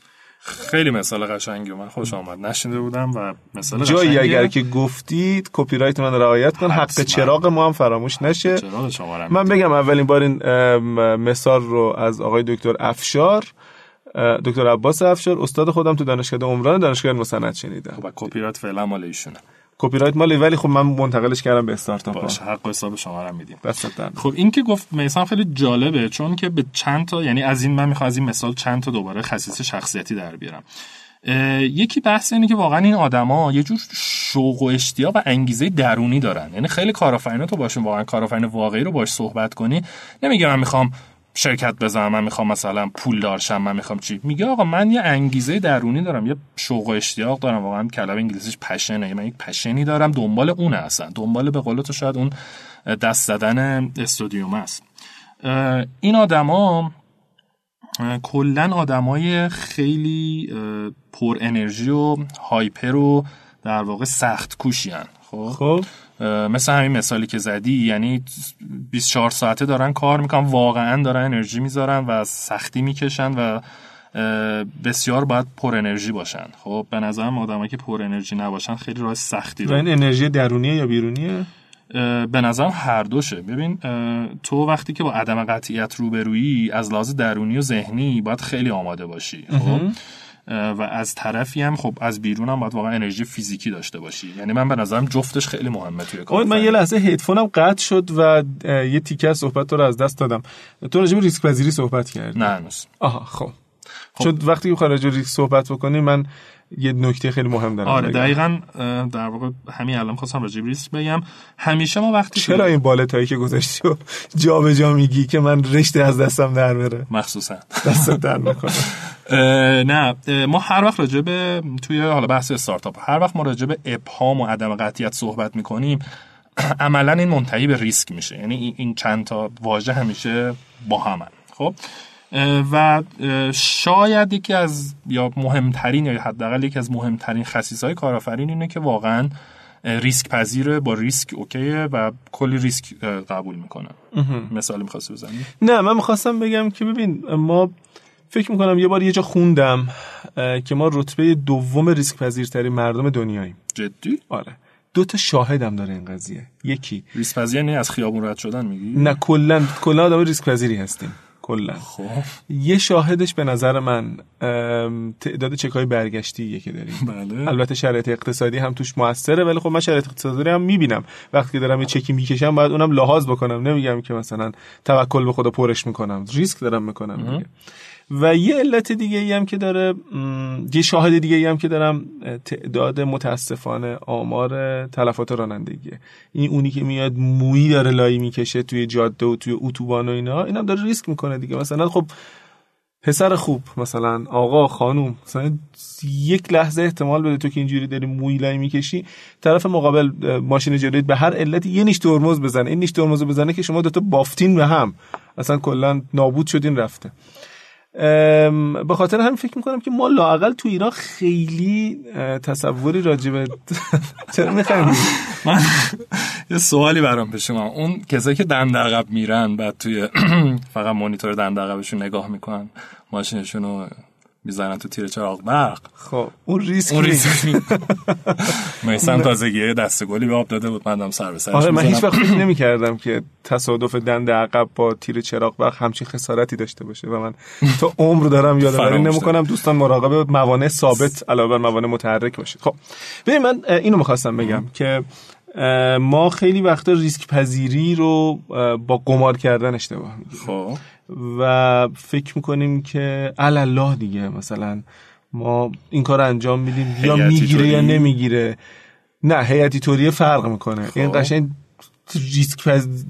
خیلی مثال قشنگی من خوش آمد. نشنیده بودم و مثال جایی. اگر که گفتید کپی رایت من رعایت کن حق. چراغ ما هم فراموش نشه. من بگم اولین بار این مثال رو از آقای دکتر افشار دکتر عباس افشار استاد خودم تو دانشگاه عمران دانشگاه مسند شنیدم. خب کپی رایت فعلا مال ایشونه. کپی رایت مالی ولی خب من منتقلش کردم به استارتاپ. باشه حق حساب شما رو میدیم. خب این که گفت میثم خیلی جالبه چون که به چند تا یعنی از این من می‌خوام از این مثال چند تا دوباره خصیصه شخصیتی در بیارم یکی بحث اینه که واقعا این آدما یه جور شوق و اشتیاق و انگیزه درونی دارن یعنی خیلی کارآفرینا تو باشون واقعا کارآفرین واقعی رو باش صحبت کنی نمیگه من می‌خوام شرکت بزنم من می‌خوام مثلا پول دارشم من می‌خوام چی؟ میگه آقا من یه انگیزه درونی دارم یه شوق و اشتیاق دارم واقعا کلمه انگلیسیش پشنه من یک پشنی دارم دنبال اونه اصلا دنبال به قول تو شاید اون دست زدن استودیوم است این آدما کلا آدمای خیلی پر انرژی و هایپر و در واقع سخت کوشیان خب؟ خب؟ مثل همین مثالی که زدی یعنی 24 ساعته دارن کار می‌کنن واقعا دارن انرژی می‌ذارن و سختی می‌کشن و بسیار باید پر انرژی باشن. خب به نظرم آدمایی که پر انرژی نباشن خیلی راه سختی دارن این انرژی درونیه یا بیرونیه؟ به نظرم هر دوشه. ببین تو وقتی که با عدم قطعیت روبرویی از لحاظ درونی و ذهنی باید خیلی آماده باشی. خب؟ و از طرفی هم خب از بیرون هم باید واقعا انرژی فیزیکی داشته باشی. یعنی من به نظرم جفتش خیلی مهمه توی کار. من یه لحظه هدفونم قطع شد و یه تیکه از صحبت تو رو از دست دادم. تو راجع به ریسک پذیری صحبت کردی. نه هنوز آها خب. خب. چون وقتی که خارج ریسک صحبت بکنیم من یه نکته خیلی مهم دارم آره دقیقا در واقع همین الان خواستم راجع ریسک بگم. همیشه ما وقتی چرا این بالتایی که گذاشتی و جا به جا میگی که من رشته از دستم در بره؟ مخصوصا. دست در می‌کنه نه ما هر وقت راجع به توی حالا بحث استارتاپ هر وقت ما راجع به ابهام و عدم قطعیت صحبت می‌کنیم عملا این منتهی به ریسک میشه. یعنی این چند تا واژه همیشه با همن. خب؟ و شاید یکی از یا مهمترین یا حداقل یکی از مهمترین خصیص های کارآفرین اینه که واقعا ریسک پذیره با ریسک اوکیه و کلی ریسک قبول می‌کنه. مثالی می‌خواستی بزنی؟ نه من می‌خواستم بگم که ببین ما فکر می‌کنم یه بار یه جا خوندم که ما رتبه دوم ریسک پذیرترین مردم دنیاییم. جدی؟ آره. دو تا شاهدم داره این قضیه. یکی ریسک پذیر نه از خیابون رد شدن میگی؟ نه کلا کلا آدم ریسک پذیری هستیم. کلا. خب. یه شاهدش به نظر من تعداد چک های برگشتی که داریم. بله. البته شرایط اقتصادی هم توش موثره ولی خب من شرایط اقتصادی هم می‌بینم. وقتی که دارم یه چکی می‌کشم باید اونم لحاظ بکنم. نمیگم که مثلا توکل به خدا پرش می‌کنم. ریسک دارم می‌کنم و یه علت دیگه ای هم که داره یه شاهد دیگه ای هم که دارم تعداد متاسفانه آمار تلفات رانندگیه. این اونی که میاد مویی داره لایی می‌کشه توی جاده و توی اتوبان و اینا اینم داره ریسک می‌کنه دیگه. مثلا خب پسر خوب مثلا آقا خانوم مثلا یک لحظه احتمال بده تو که اینجوری داری موی لای می‌کشی طرف مقابل ماشین جلویت به هر علتی یه نیش ترمز بزنه. این نیش ترمز بزنه که شما دوتا بافتین به هم. اصلا کلا نابود شدین رفته. به خاطر همین فکر می‌کنم که ما لاقل تو ایران خیلی تصوری راجبه چرا میخندی؟ من یه سوالی برام پیش اون کسایی که دند عقب میرن بعد توی فقط مانیتور عقبشون نگاه می‌کنن ماشینشون رو می‌زنن تو تیر چراغ. برق. خب اون ریسک اون ریسک میسن تازگی دست گلی به آب داده بود. من سر به سرش آره من هیچ وقت فکر نمی‌کردم که تصادف دند عقب با تیر چراغ برق همچین خسارتی داشته باشه و من تو عمر دارم یادآوری نمی‌کنم دوستان مراقب موانع ثابت علاوه بر موانع متحرک باشید. خب ببین من اینو می‌خواستم بگم که ما خیلی وقتا ریسک پذیری رو با قمار کردن اشتباه می‌گیریم. خب. و فکر می‌کنیم که الله دیگه مثلا ما این کار انجام میدیم یا می‌گیره یا نمی‌گیره. نه هیئتی طوری فرق می‌کنه. خب. این قشنگ ریسک پز...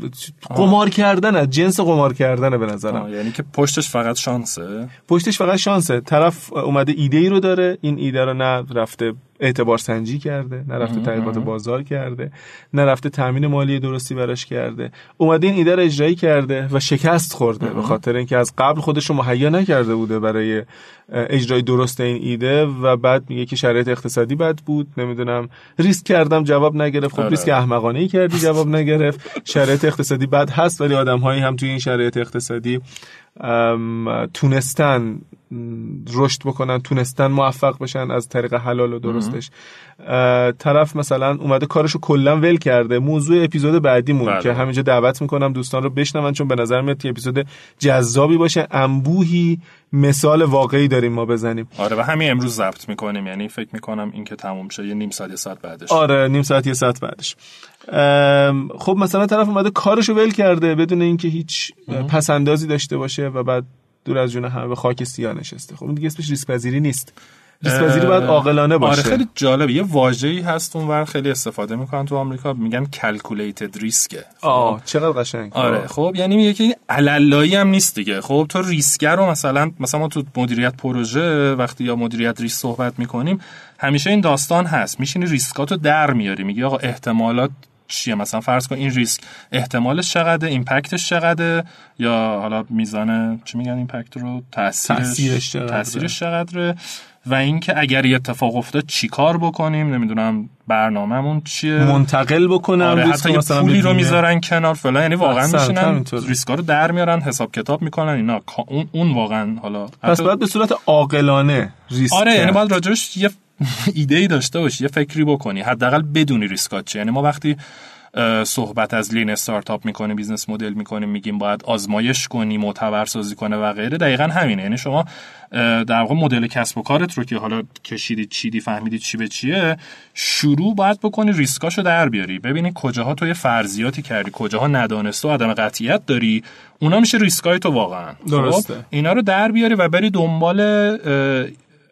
قمار کردن جنس قمار کردنه به نظرم. یعنی که پشتش فقط شانسه؟ پشتش فقط شانسه. طرف اومده ایده ای رو داره این ایده رو نه رفته اعتبار سنجی کرده نرفته تحقیقات بازار کرده نرفته تامین مالی درستی براش کرده. اومده این ایده رو اجرایی کرده و شکست خورده به خاطر اینکه از قبل خودش رو مهیا نکرده بوده برای اجرای درست این ایده و بعد میگه که شرایط اقتصادی بد بود نمی‌دونم ریسک کردم جواب نگرفت. خب آره. ریسک احمقانه ای کردی جواب نگرفت. شرایط اقتصادی بد هست ولی آدم هایی هم توی این شرایط اقتصادی تونستن رشد بکنن تونستن موفق بشن از طریق حلال و درستش. طرف مثلا اومده کارشو کلا ول کرده. موضوع اپیزود بعدیمون بله. که همینجا دعوت می‌کنم دوستان رو بشنون چون به نظر میاد اپیزود جذابی باشه. انبوهی مثال واقعی داریم ما بزنیم. آره و همین امروز ضبط می‌کنیم. یعنی فکر می‌کنم این که تموم شه یه نیم ساعت یه ساعت بعدش. آره نیم ساعت یه ساعت بعدش. خب مثلا طرف اومده کارشو ول کرده بدون اینکه هیچ پسندازی داشته باشه و بعد دور از جون همه به خاک سیاه نشسته. خب دیگه اسمش ریسک پذیری نیست. ریسک پذیری باید عاقلانه باشه. آره خیلی جالبه. یه واژه‌ای هست اونور خیلی استفاده می‌کنن تو آمریکا. میگن calculated risk آه خب. چقدر قشنگ. آره خب یعنی میگه که عللایی هم نیست دیگه. خب تو ریسک رو مثلا مثلا ما تو مدیریت پروژه وقتی یا مدیریت ریسک صحبت می‌کنیم همیشه این داستان هست. میشینی ریسکاتو در میاری. میگی آقا احتمالات چیه؟ مثلا فرض کن این ریسک احتمالش چقدر impact ش چقدر یا حالا میزان چی میگن impact رو؟ تاثیرش؟ تاثیرش چقدره. چقدره؟ و اینکه اگر یه اتفاق افتاد چیکار بکنیم؟ نمی‌دونم برنامهمون چیه؟ منتقل بکنم آره حتی یه مثلا پولی رو می‌ذارن کنار فلان یعنی واقعا میشینن. ریسکا رو در میارن حساب کتاب می‌کنن اینا اون, اون واقعا حالا پس باید به صورت عاقلانه ریسک آره یعنی. باید راجبش یه ایده ای داشته باشی یه فکری بکنی. حداقل بدونی ریسکات چیه. یعنی ما وقتی صحبت از lean startup می‌کنیم business model می‌کنیم میگیم باید آزمایش کنی معتبر سازی کنه و غیره دقیقا همینه. یعنی شما در واقع مدل کسب و کارت رو که حالا کشیدی چیدی فهمیدی چی به چیه شروع باید بکنی ریسکاشو در بیاری. ببینی کجاها تو یه فرضیاتی کردی کجاها ندانسته و عدم قطعیت داری اونا میشه ریسکای تو واقعا. خب؟ درسته. اینا رو در بیاری و بری دنبال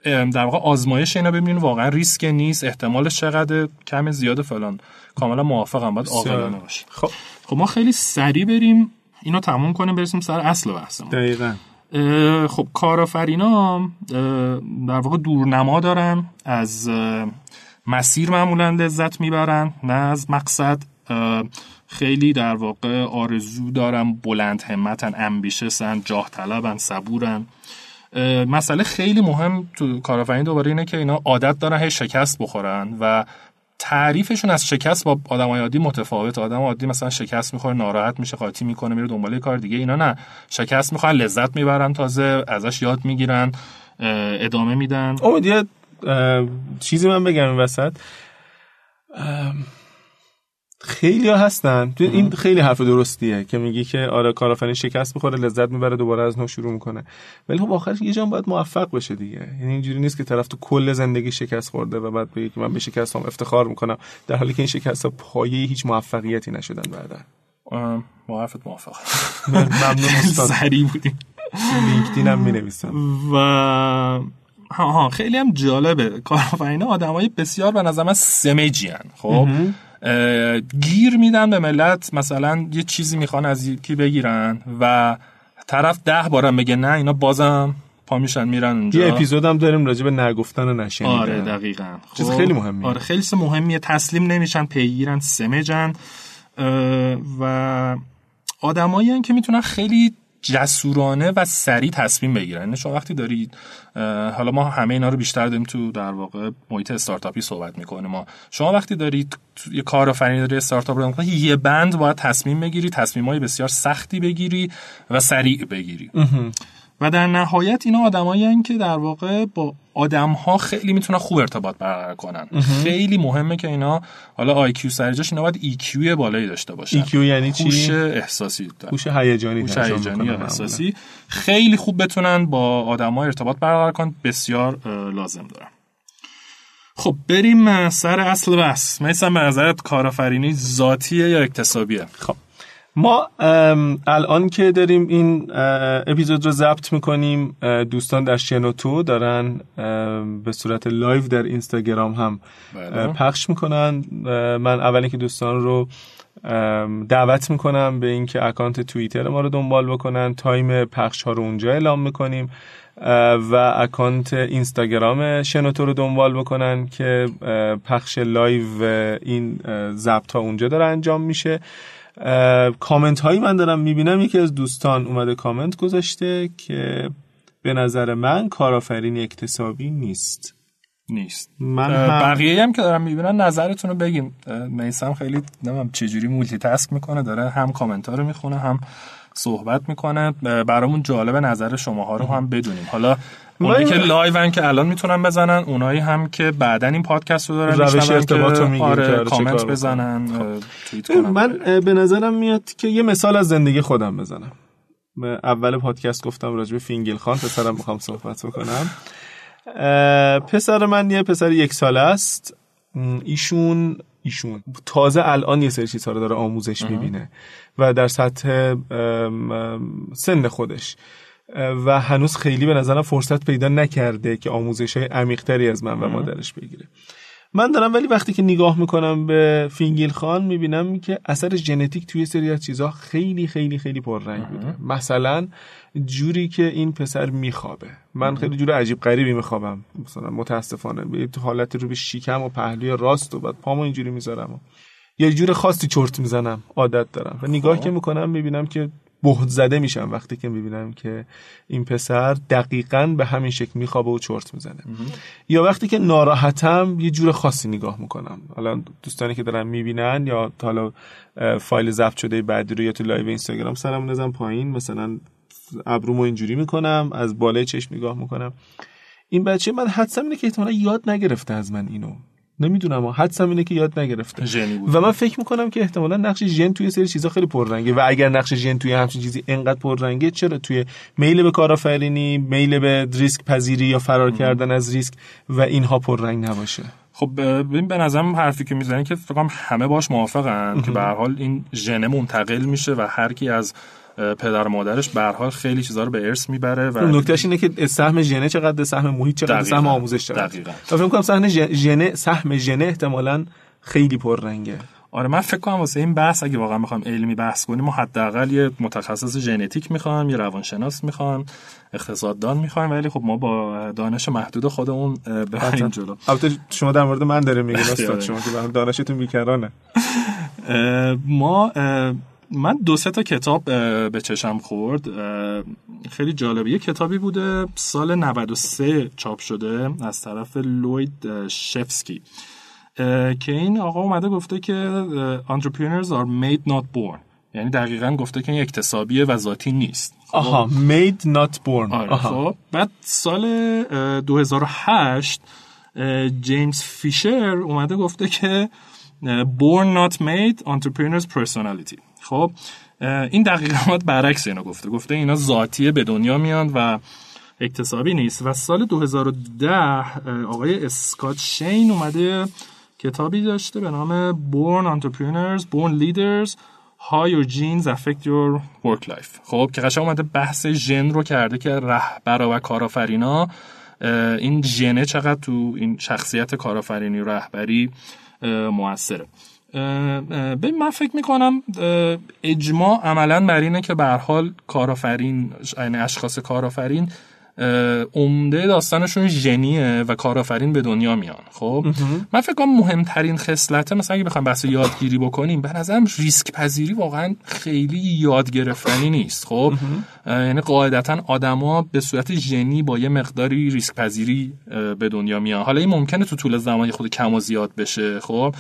در واقع آزمایش اینا ببینین واقعا ریسک نیست احتمالش چقدر کم زیاد فلان. کاملا موافقم باید عاقلانه باشی خب خب ما خیلی سریع بریم اینو تموم کنیم برسیم سر اصل بحثمون. دقیقا. خب کارآفرینا در واقع دورنما دارن از مسیر معمولا لذت می‌برن نه از مقصد خیلی در واقع آرزو دارن بلند همتن امبیشسن جاه طلبن صبورن. مسئله خیلی مهم تو کارآفرینی دوباره اینه که اینا عادت دارن هی شکست بخورن و تعریفشون از شکست با آدمای عادی متفاوت. آدم عادی مثلا شکست می‌خوره ناراحت میشه قاطی می‌کنه میره دنبال کار دیگه. اینا نه. شکست می‌خوان لذت می‌برن تازه ازش یاد می‌گیرن ادامه میدن. امید یه چیزی من بگم این وسط. خیلی ها هستن. تو این خیلی حرف درستیه که میگی که آره کارآفرین شکست می‌خوره لذت می‌بره دوباره از نو شروع می‌کنه. ولی خب آخرش یه جام باید موفق بشه دیگه. یعنی اینجوری نیست که طرف تو کل زندگی شکست خورده و بعد بگه که من به شکست هم افتخار می‌کنم در حالی که این شکست ها پایه هیچ موفقیتی نشدن بعدا. با حرفت موافقم. ممنون استاد. سریع بودیم. لینکدین هم می‌نویسم. و ها ها خیلی هم جالبه. کارآفرینا آدمای بسیار به نظر من سمجی خب؟ گیر میدن به ملت. مثلا یه چیزی می‌خوان از یکی بگیرن و طرف ده بارم بگه نه اینا بازم پا میشن میرن اونجا. یه اپیزود هم داریم راجع به نگفتن و نشنیدن. آره دقیقا. چیز خیلی مهمیه. آره خیلی مهمیه. تسلیم نمیشن پیگیرن سمجن. و آدمایی که می‌تونن خیلی جسورانه و سریع تصمیم بگیرن. یعنی شما وقتی دارید حالا ما همه اینا رو بیشتر داریم تو در واقع محیط استارتاپی صحبت می‌کنیم. ما شما وقتی دارید یه کارآفرینی داری استارتاپ رو می‌کنی یه بند باید تصمیم بگیری تصمیم های بسیار سختی بگیری و سریع بگیری. و در نهایت اینا آدمایی که در واقع با آدم ها خیلی می‌تونن خوب ارتباط برقرار کنن. خیلی مهمه که اینا حالا آی کیو سرجاش اینا باید EQ بالایی داشته باشن. EQ یعنی چی؟ هوش احساسی هوش هیجانی هوش هیجانی معمولاً. احساسی. خیلی خوب بتونن با آدمای ارتباط برقرار کنن. بسیار لازم دارن. خب بریم سر اصل بحث. مثلا به نظرت کارآفرینی ذاتیه یا اکتسابیه؟ خب ما الان که داریم این اپیزود رو ضبط می‌کنیم دوستان در شنوتو دارن به صورت لایو در اینستاگرام هم بله. پخش می‌کنن. من اول که دوستان رو دعوت می‌کنم به اینکه اکانت توییتر ما رو دنبال بکنن. time پخش ها رو اونجا اعلام می‌کنیم. و اکانت اینستاگرام شنوتو رو دنبال بکنن که پخش لایو این ضبط ها اونجا داره انجام میشه. کامنت هایی من دارم می‌بینم یکی از دوستان اومده کامنت گذاشته که به نظر من کارآفرینی اکتسابی نیست. نیست. من هم بقیه هم که دارن می‌بینن نظرتون رو بگین میسم خیلی نمیم چجوری multitask می‌کنه داره هم کامنت ها رو می‌خونه هم صحبت می‌کنه. برامون جالب نظر شماها رو هم بدونیم. حالا اونایی که لایون که الان می‌تونن بزنن اونایی هم که بعدا این پادکست رو دارن روش ارتباط که رو آره آره کامنت. بزنن اه، توییت کنن. من به نظرم میاد که یه مثال از زندگی خودم بزنم. به اول پادکست گفتم راجع به فینگل خان پسرم می‌خوام صحبت بکنم. پسر من یه پسر یک ساله است. ایشون ایشون تازه الان یه سری چیزها رو داره آموزش می‌بینه و در سطح سن خودش. و هنوز خیلی به نظرم فرصت پیدا نکرده که آموزش های عمیقتری از من و مادرش بگیره. من دارم ولی وقتی که نگاه می‌کنم به فینگیل خان می‌بینم که اثر ژنتیک توی سری از چیزها خیلی خیلی خیلی پررنگ بوده. مثلا جوری که این پسر میخوابه. من خیلی جور عجیب غریبی میخوابم. مثلا متاسفانه. به یه حالت رو به شیکم و پهلوی راست و بعد پامو اینجوری می‌ذارم یا جور خاصی چرت می‌زنم. عادت دارم. و نگاه خب. که می‌کنم می‌بینم که بهت زده میشم وقتی که می‌بینم که این پسر دقیقا به همین شکل میخوابه و چرت می‌زنه. یا وقتی که ناراحتم یه جور خاصی نگاه می‌کنم. حالا دوستانی که دارن می‌بینن یا حالا فایل ضبط شده بعدی رو یا تو لایو اینستاگرام سرم نزم پایین مثلا ابرومو اینجوری می‌کنم از بالای چشم نگاه می‌کنم. این بچه من حدسم اینه که احتمالا یاد نگرفته از من اینو. نمی‌دونم حدسم اینه که یاد نگرفته. و من فکر می‌کنم که احتمالا نقش ژن توی سری چیزا خیلی پررنگه. و اگر نقش ژن توی همچین چیزی انقدر پررنگه چرا توی میل به کارآفرینی میل به ریسک پذیری یا فرار کردن از ریسک و اینها پررنگ نباشه؟ خب ببین به نظرم حرفی که می‌زنی که فکر همه باش موافقن که به حال این ژن منتقل میشه و هر کی از پدر و مادرش به حال خیلی چیزا رو به ارث می‌بره و نکتهش اینه که سهم ژنه چقدر سهم محیط چقدر سهم آموزش چقدر دقیقاً. فکر کنم سهم ژنه سهم ژنه احتمالاً خیلی پررنگه. آره من فکر کنم واسه این بحث اگه واقعا می‌خوام علمی بحث کنیم ما حداقل یه متخصص ژنتیک می‌خوام یه روانشناس می‌خوام اقتصاددان می‌خوایم ولی خب ما با دانش محدود خودمون بریم جلو. البته شما در مورد من داره میگین استاد شما که دانشتون بیکرانه. ما من دو سه تا کتاب به چشم خورد. خیلی جالبه. یه کتابی بوده سال 93 چاپ شده از طرف لوید شفسکی. که این آقا اومده گفته که entrepreneurs are made not born. یعنی دقیقا گفته که این اکتسابیه و ذاتی نیست. خب؟ آها made not born. آره خب. بعد سال 2008 جیمز فیشر اومده گفته که born not made entrepreneurs personality. خب این دقیقا برعکس اینو گفته. گفته اینا ذاتیه به دنیا میان و اکتسابی نیست. و سال 2010 آقای اسکات شین اومده کتابی داشته به نام Born Entrepreneurs, Born Leaders How Your Genes Affect Your Work Life. خب که قشنگ اومده بحث ژن رو کرده که رهبرا و کارآفرینا این ژنه چقدر تو این شخصیت کارآفرینی رهبری موثره. به من فکر می‌کنم اجماع عملا بر اینه که به حال کارآفرین یعنی اشخاص کارآفرین عمده داستانشون ژنیه و کارآفرین به دنیا میان خب؟ من فکر کنم مهمترین خصلته مثلا اگه بخوام بحث یادگیری بکنیم به نظرم ریسک پذیری واقعا خیلی یاد گرفتنی نیست خب؟ یعنی قاعدتا آدما به صورت ژنی با یه مقداری ریسک پذیری به دنیا میان. حالا این ممکنه تو طول زمانی خود کم و زیاد بشه خب؟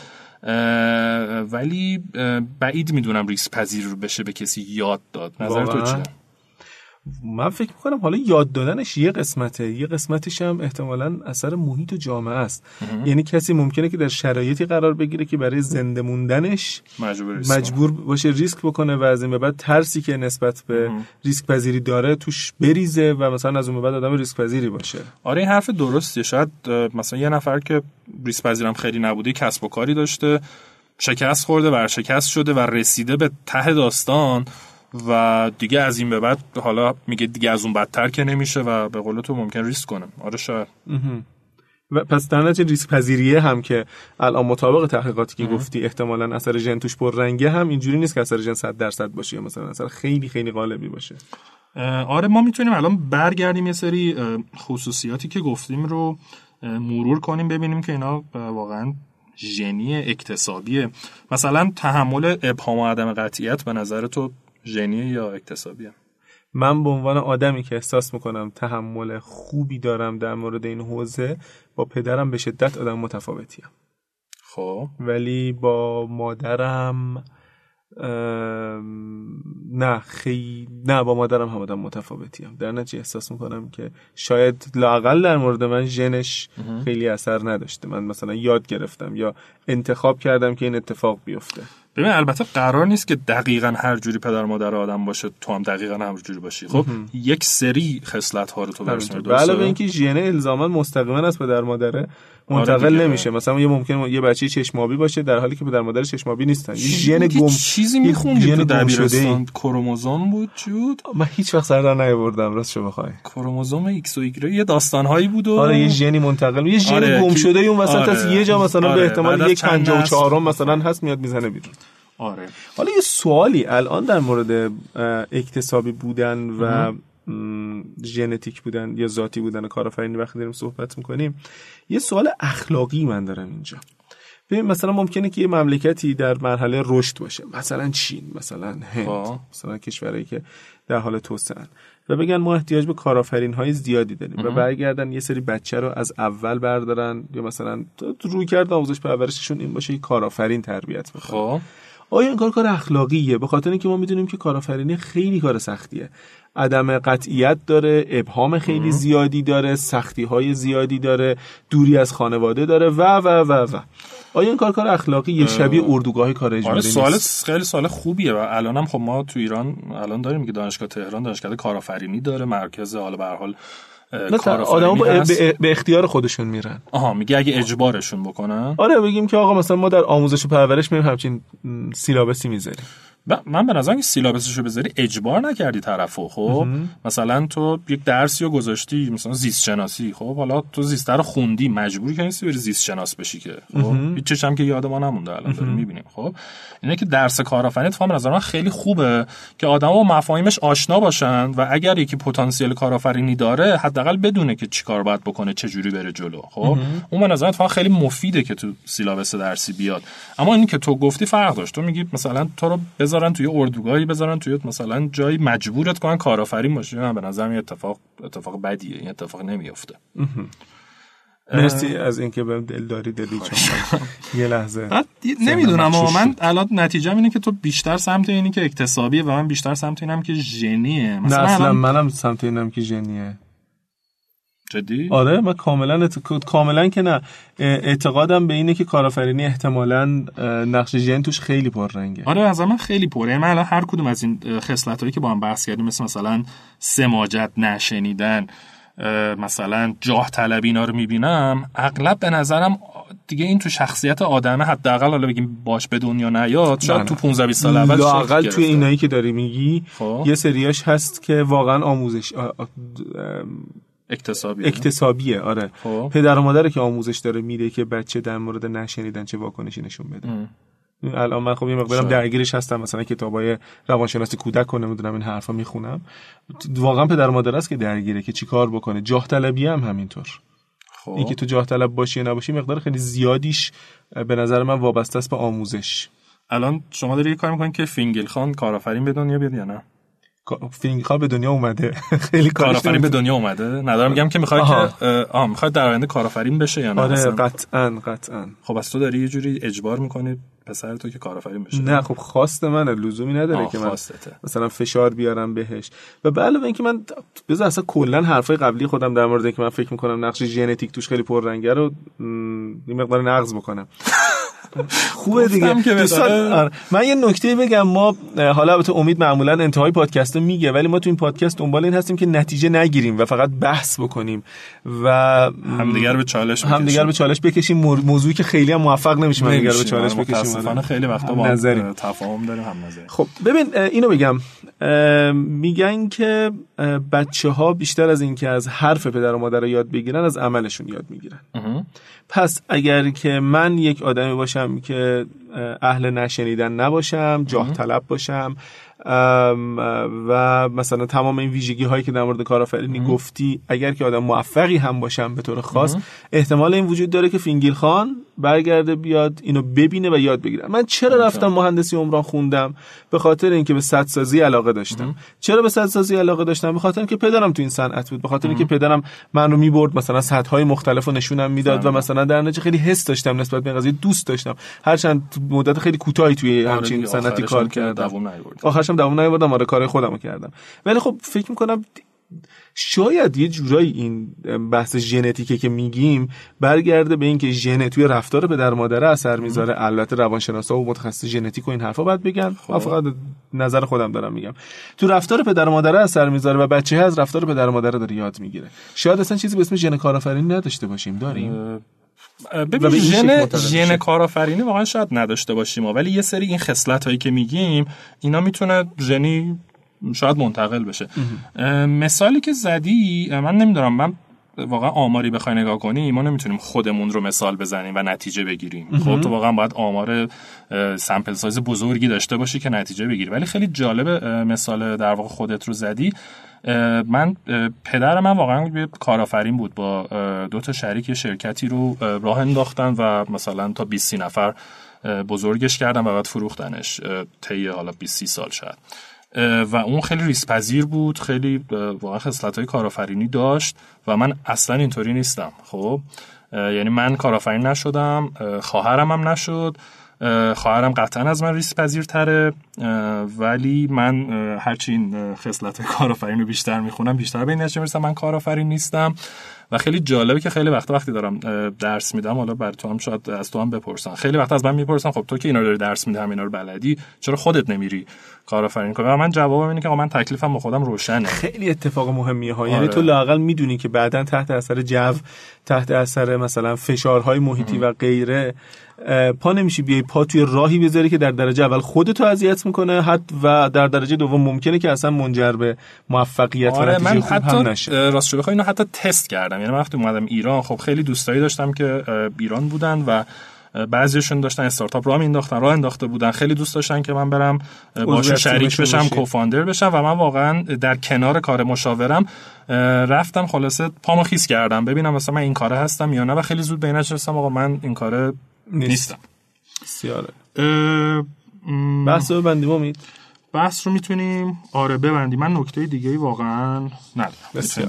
ولی بعید می‌دونم ریسک پذیر رو بشه به کسی یاد داد. نظر تو چیه؟ من فکر می‌کنم حالا یاد دادنش یه قسمته. یه قسمتش هم احتمالا اثر محیط و جامعه است. یعنی کسی ممکنه که در شرایطی قرار بگیره که برای زنده موندنش مجبور, مجبور باشه ریسک بکنه و از این به بعد ترسی که نسبت به ریسک پذیری داره توش بریزه و مثلا از اون به بعد آدم ریسک پذیری باشه. آره این حرف درستیه. شاید مثلا یه نفر که ریسک پذیرم خیلی نبوده کسب و کاری داشته شکست خورده ورشکست شده و رسیده به ته داستان و دیگه از این به بعد حالا میگه دیگه از اون بدتر که نمیشه و به قول تو ممکن ریسک کنم آره شاید. و پس در نتیجه ریسک پذیریه هم که الان مطابق تحقیقاتی که گفتی احتمالا اثر ژن توش پر رنگه هم اینجوری نیست که اثر ژن 100 درصد باشه یا مثلا اثر خیلی خیلی غالبی باشه. آره ما می‌تونیم الان برگردیم یه سری خصوصیاتی که گفتیم رو مرور کنیم ببینیم که اینا واقعا ژنی اکتسابیه مثلا تحمل ابهام و عدم قطعیت به نظر تو ژنی یا اکتسابیه من به عنوان آدمی که احساس می‌کنم تحمل خوبی دارم در مورد این حوزه با پدرم به شدت آدم متفاوتیم خب. ولی با مادرم نه خیلی نه با مادرم هم آدم متفاوتیم در نتیجه احساس می‌کنم که شاید لاقل در مورد من ژنش خیلی اثر نداشته. من مثلا یاد گرفتم یا انتخاب کردم که این اتفاق بیفته. ببین البته قرار نیست که دقیقا هر جوری پدر مادر آدم باشه تو هم دقیقا هر جوری باشی. خب یک سری خصلت ها رو تو برسونی درسته؟ علاوه اینکه ژن الزاما مستقیما از پدر مادره. منتقل آره. نمیشه. مثلا یه ممکن یه بچه چشمابی باشه در حالی که پدر مادر چشمابی نیستن. یه ژن گم چیزی میخوندی تو دبیرستان. کروموزوم بود چود من هیچ وقت سر در نیاوردم راست شو بخوای. کروموزوم ایکس و ایگرگ یه داستانهایی بود و آره یه ژنی منتقل یه ژن آره گم شده اون وسط آره. از یه جا مثلا آره. به احتمال یک 54 مثلا هست میاد می‌زنه بیرون. آره. حالا یه سوالی الان در مورد اکتسابی بودن و ژنتیک بودن یا ذاتی بودن کارآفرینی وقتی داریم صحبت می‌کنیم یه سوال اخلاقی من دارم اینجا. ببین مثلا ممکنه که یه مملکتی در مرحله رشد باشه. مثلا چین مثلا هند خب. مثلا کشورهایی که در حال توسعه و بگن ما احتیاج به کارآفرین های زیادی داریم و برگردن یه سری بچه رو از اول بردارن یا مثلا روی کرد آموزش پرورششون این باشه که کارآفرین تربیت بکنن. خب. آیا این کار کار اخلاقیه؟ به خاطر اینکه ما می‌دونیم که کارآفرینی خیلی کار سختیه. عدم قطعیت داره ابهام خیلی زیادی داره سختی های زیادی داره دوری از خانواده داره و و و و. آیا این کار کار اخلاقی یه شبیه اردوگاه کار آره اجباری سوال نیست؟ خیلی سوال خوبیه و الانم خب ما تو ایران الان داریم که دانشگاه تهران دانشگاه کارآفرینی داره مرکز حالا به هر حال کارآفرینی آدم با. به, اختیار خودشون میرن. آها میگه اگه اجبارشون بکنن؟ آره بگیم که آقا مثلا ما در آموزش و پرورش میریم همچین سیلابسی می‌ذاریم. من به نظرم که سیلابسشو بذاری اجبار نکردی طرفو خب؟ مثلا تو یک درسی رو گذاشتی مثلا زیست شناسی خب؟ حالا تو زیست رو خوندی مجبوری که نیستی بری زیست شناس بشی که خب؟ هیچ هم که یاد ما نمونده الان داریم می‌بینیم خب؟ اینه که درس کارآفرینی اتفاقا به نظر من خیلی خوبه که آدما با مفاهیمش آشنا باشن و اگر یکی پتانسیل کارآفرینی داره حداقل بدونه که چیکار باید بکنه چه جوری بره جلو خب؟ اون به نظر من اتفاقا خیلی مفیده که تو سیلابس درسی بیاد. اما اینی که تو گفتی فرق داشت. تو میگی مثلا تو رو بذارن توی اردوگاهی بذارن توی مثلا جایی مجبورت کنن کارآفرین باشی. من به نظر این اتفاق اتفاق بدیه. این اتفاق نمیفته مرسی از اینکه بهم دلداری دادی چون من یه لحظه. نمی‌دونم اما من. الان نتیجه اینه که تو بیشتر سمت اینی که اکتسابیه و من بیشتر سمت اینم که ژنیه. نه مثلا اصلا منم سمت اینم که ژنیه. جدی؟ آره من کاملا ات- کاملا که نه. اعتقادم به اینه که کارآفرینی احتمالاً نقش ژن توش خیلی پررنگه. آره از من خیلی پره. من الان هر کدوم از این خصلت هایی که با هم بحث کردیم مثل مثلا سماجت نشنیدن مثلا جاه طلبی اینا رو می‌بینم اغلب به نظرم دیگه این تو شخصیت آدمه. حداقل حالا بگیم باش به دنیا نیاد شاید نه، تو 15 20 سال اول گرفته. توی اینایی که داری میگی خب. یه سریاش هست که واقعا آموزش آ- آ- اکتسابی اکتسابیه آره. خب. پدر و مادر که آموزش داره میده که بچه در مورد نشنیدن چه واکنشی نشون بده. الان من خب یه مقدارم. درگیرش هستم مثلا کتابای روانشناسی کودک و نمی‌دونم این حرفا می‌خونم. واقعا پدر و مادر است که درگیره که چیکار بکنه. جاه طلبی هم همینطور. خب. اینکه تو جاه طلب باشی یا نباشی مقدار خیلی زیادیش به نظر من وابسته است به آموزش. الان شما داری یه کار می‌کنین که فینگل خان کارآفرین به دنیا بیاد یا نه؟ خواه به دنیا اومده خیلی کارآفرین به. دنیا اومده ندارم میگم که می‌خوای آها. که اه، آه می‌خوای در آینده کارآفرین بشه یا نه آره؟ قطعا قطعا خب از تو داری یه جوری اجبار می‌کنی پسر تو که کارآفرین بشه. نه خب خواست منه لزومی نداره که من خواستته. مثلا فشار بیارم بهش. و به علاوه اینکه من بذار اصلا کلا حرفای قبلی خودم در مورد اینکه من فکر می‌کنم نقش ژنتیک توش خیلی پررنگه رو یه مقدار نقض بکنم. خوبه دیگه. دوستان. آره. من یه نکته بگم ما حالا البته امید معمولا انتهای پادکست رو میگه ولی ما تو این پادکست دنبال این هستیم که نتیجه نگیریم و فقط بحث بکنیم و همدیگر به چالش همدیگر به چالش بکشیم. مو- موضوعی که خیلی هم موفق نمیشیم همدیگر به چالش بکشیم. متاسفانه آره. خیلی وقتا با. اه، تفاهم داریم هم نظر خب ببین اینو بگم. میگن که بچه ها بیشتر از اینکه از حرف پدر و مادر رو یاد بگیرن از عملشون یاد می‌گیرن. پس اگر که من یک آدمی باشم که اه، اهل نشنیدن نباشم جاه طلب باشم و مثلا تمام این ویژگی هایی که در مورد کارآفرینی گفتی اگر که آدم موفقی هم باشم به طور خاص احتمال این وجود داره که فینگیل خان برگرده بیاد اینو ببینه و یاد بگیره. من چرا رفتم مهندسی عمران خوندم؟ به خاطر اینکه به سدسازی علاقه داشتم. چرا به سدسازی علاقه داشتم؟ به خاطر اینکه پدرم تو این صنعت بود. به خاطر اینکه پدرم من رو می‌برد مثلا سدهای مختلف رو نشونم می‌داد و مثلا در نتیجه خیلی حس داشتم نسبت به قضیه دوست داشتم. هرچند مدت خیلی کوتاهی توی همچین صنعتی آخرش کار کردم. دووم آخرشم دوام نیاوردم آره کار خودم رو کردم. ولی خب فکر می‌کنم شاید یه جورایی این بحث ژنتیکه که میگیم برگرده به اینکه ژن توی رفتار پدر مادر اثر می‌ذاره. البته روانشناسا و متخصص ژنتیک و این حرفا باید بگن. من فقط نظر خودم دارم میگم. تو رفتار پدر و مادر اثر می‌ذاره و بچه از رفتار پدر و مادر داره یاد می‌گیره. شاید اصلا چیزی به اسم ژن کارآفرینی نداشته باشیم. داریم؟ ببین ژن ژن. کارآفرینی واقعا شاید نداشته باشیم ولی یه سری این خصلت هایی که میگیم اینا می‌تونه ژنی شاید منتقل بشه مثالی که زدی من نمی‌دونم من واقعا آماری بخوای نگاه کنی ما نمی‌تونیم خودمون رو مثال بزنیم و نتیجه بگیریم. خب تو واقعا باید آمار سمپل سایز بزرگی داشته باشی که نتیجه بگیری. ولی خیلی جالب مثال در واقع خودت رو زدی. من پدر من واقعا کارآفرین بود. با دو تا شریک شرکتی رو راه انداختن و مثلا تا 20 نفر بزرگش کردن و بعد فروختنش طی حالا 20 سال شد و اون خیلی ریسپذیر بود خیلی واقعا خصلت های کارآفرینی داشت و من اصلا اینطوری نیستم خب؟ یعنی من کارآفرین نشدم خواهرم هم نشد خواهرم قطعا از من ریسک پذیرتره ولی من هرچی این خصلت کارآفرین رو بیشتر می‌خونم بیشتر به این نتیجه می‌رسم من کارآفرین نیستم. و خیلی جالبه که خیلی وقت وقتی دارم درس میدم حالا بر تو هم شاید از تو هم بپرسن. خیلی وقت از من می‌پرسن خب تو که اینا رو داری درس میدی اینا رو بلدی چرا خودت نمیری؟ کارآفرینی کنی و من جوابم اینه که من تکلیفم با خودم روشنه. خیلی اتفاق مهمیه ها. یعنی تو آره. لاقل می‌دونی که بعدا تحت اثر جو تحت اثر مثلا فشارهای محیطی و غیره پا نمیشی بیای پا توی راهی بذاری که در درجه اول خودتو اذیت می‌کنه حد و در درجه دوم ممکنه که اصلا منجر به موفقیت آره و من حتی هم نشه. راست بخوای اینو حتی تست کردم. یعنی وقتی اومدم ایران خب خیلی دوستایی داشتم که ایران بودن و بعضیشون داشتن استارتاپ راه مینداختن راه انداخته بودن. خیلی دوست داشتن که من برم باشه شریک بشم کوفاندر بشم و من واقعا در کنار کار مشاورم رفتم خلاصه پامو خیس کردم. ببینم مثلا من این کاره هستم یا نه و خیلی زود به این آقا من این کاره نیستم. بسیاره. بحث رو ببندیم امید؟ بحث رو می‌تونیم؟ آره ببندیم. من نکته دیگه واقعا ندارم. بسیار.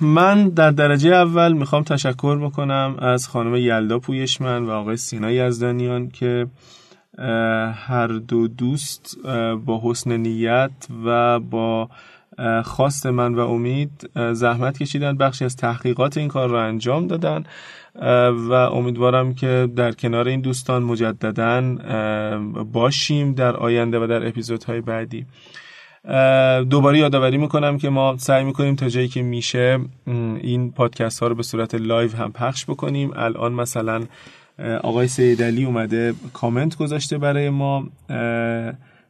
من در درجه اول می‌خوام تشکر بکنم از خانم یلدا پویشمن و آقای سینا یزدانیان که هر دو دوست با حسن نیت و با خواست من و امید زحمت کشیدن بخشی از تحقیقات این کار را انجام دادن و امیدوارم که در کنار این دوستان مجددا باشیم در آینده و در اپیزودهای بعدی. دوباره یادآوری می‌کنم که ما سعی می‌کنیم تا جایی که میشه این پادکست ها رو به صورت لایو هم پخش بکنیم. الان مثلا آقای سید علی اومده کامنت گذاشته برای ما.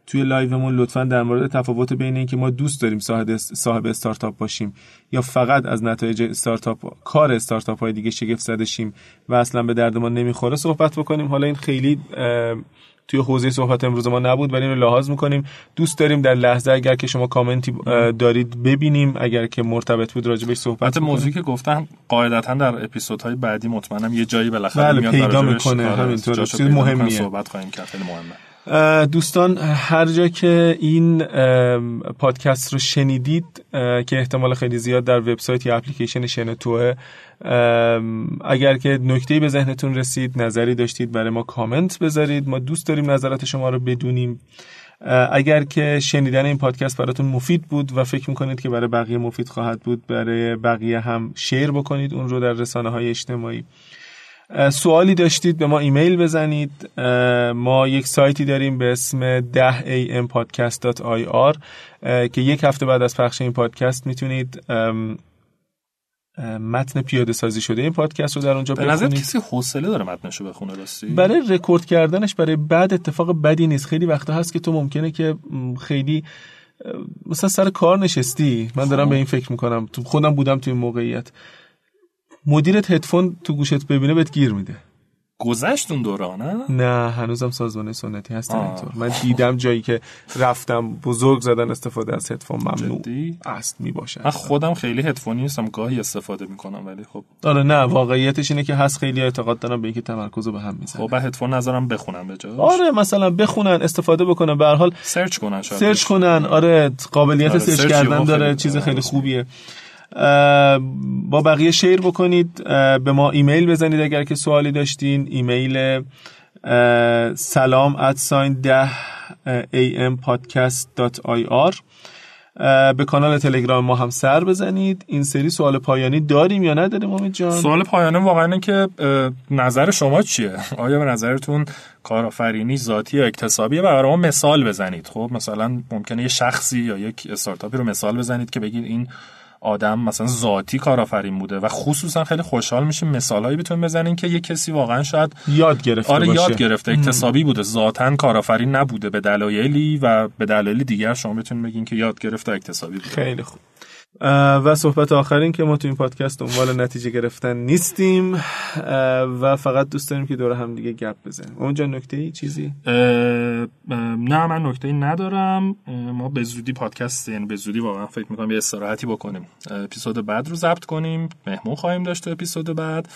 توی لایومون لطفا در مورد تفاوت بین اینکه ما دوست داریم صاحب صاحب استارتاپ باشیم یا فقط از نتایج استارتاپ کار استارتاپ های دیگه شگفت زده شیم و اصلا به درد ما نمی‌خوره صحبت بکنیم. حالا این خیلی توی حوزه صحبت امروز ما نبود ولی اینو لحاظ می‌کنیم. دوست داریم در لحظه اگر که شما کامنتی دارید ببینیم اگر که مرتبط بود راجع بهش صحبت موضوعی که گفتم قاعدتا در اپیزودهای بعدی مطمئنم یه جایی بالاخره بله میاد پیدا می‌کنه همینطور. چیز مهمیه. صحبت خواهیم کرد. خیلی مهمه. دوستان هر جا که این پادکست رو شنیدید که احتمال خیلی زیاد در وبسایت یا اپلیکیشن شنتوه اگر که نکته به ذهنتون رسید نظری داشتید برای ما کامنت بذارید ما دوست داریم نظرات شما رو بدونیم. اگر که شنیدن این پادکست براتون مفید بود و فکر می‌کنید که برای بقیه مفید خواهد بود برای بقیه هم شیر بکنید اون رو در رسانه های اجتماعی. سوالی داشتید به ما ایمیل بزنید. ما یک سایتی داریم به اسم 10ampodcast.ir که یک هفته بعد از پخش این پادکست می‌تونید متن پیاده سازی شده این پادکست رو در اونجا به نظر کسی حوصله داره متنشو بخونه راستی؟ برای رکورد کردنش برای بعد اتفاق بدی نیست. خیلی وقتا هست که تو ممکنه که خیلی مثلا سر کار نشستی. من دارم خب. به این فکر می‌کنم. خودم بودم توی این موقعیت. مدیرت هدفون تو گوشت ببینه بهت گیر میده. گذشت اون دوران نه هنوزم سازمان سنتی هست اینطور. من دیدم جایی که رفتم بزرگ زدن استفاده از هدفون ممنوع است می باشه من خودم خیلی هدفونی نیستم گاهی استفاده می‌کنم ولی خب. آره نه واقعیتش اینه که هست خیلی اعتقاد دارم به اینکه تمرکز رو به هم می‌زنه. خب هدفون نظرم بخونم به جاش. آره مثلا بخونن استفاده بکنن. به هر حال سرچ کنن شاید. سرچ کنن. آره قابلیت آره سرچ کردن داره چیز خیلی خوبیه. با بقیه شیر بکنید. به ما ایمیل بزنید اگر که سوالی داشتین. ایمیل سلام ات ساین ده ampodcast.ir به کانال تلگرام ما هم سر بزنید. این سری سوال پایانی داریم یا نداریم امید جان؟ سوال پایانی واقعا اینه که نظر شما چیه؟ آیا به نظرتون کارآفرینی ذاتی یا اکتسابیه؟ و برای ما مثال بزنید. خب مثلا ممکنه یه شخصی یا یک استارتاپی رو مثال بزنید که بگید این آدم مثلا ذاتی کارآفرین بوده و خصوصا خیلی خوشحال میشیم مثالایی بتون بزنین که یه کسی واقعا شاید یاد گرفته آره باشه. یاد گرفته اکتسابی بوده. ذاتا کارآفرین نبوده به دلایلی و به دلایلی دیگر شما بتونین بگین که یاد گرفته اکتسابی بوده. خیلی خوب. و صحبت آخرین که ما تو این پادکست دنبال نتیجه گرفتن نیستیم و فقط دوست داریم که دور هم دیگه گپ بزنیم. اونجا نکته ای چیزی؟ نه من نکته ای ندارم. ما به زودی پادکست یعنی به زودی واقعا فکر می‌کنم یه استراحتی بکنیم. اپیزود بعد رو ضبط کنیم. مهمون خواهیم داشت اپیزود بعد.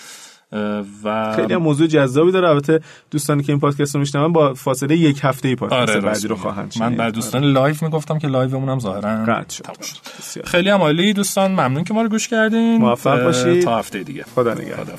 و خیلی هم موضوع جذابی داره. البته دوستانی که این پادکست رو میشنون با فاصله یک هفته ای پادکست آره بعدی رو خواهند من بر دوستان live می‌گفتم که live مون هم ظاهرا قطع شد. خیلی هم عالی دوستان. ممنون که ما رو گوش کردین. موفق باشید. تا هفته دیگه. خدا نگهدار.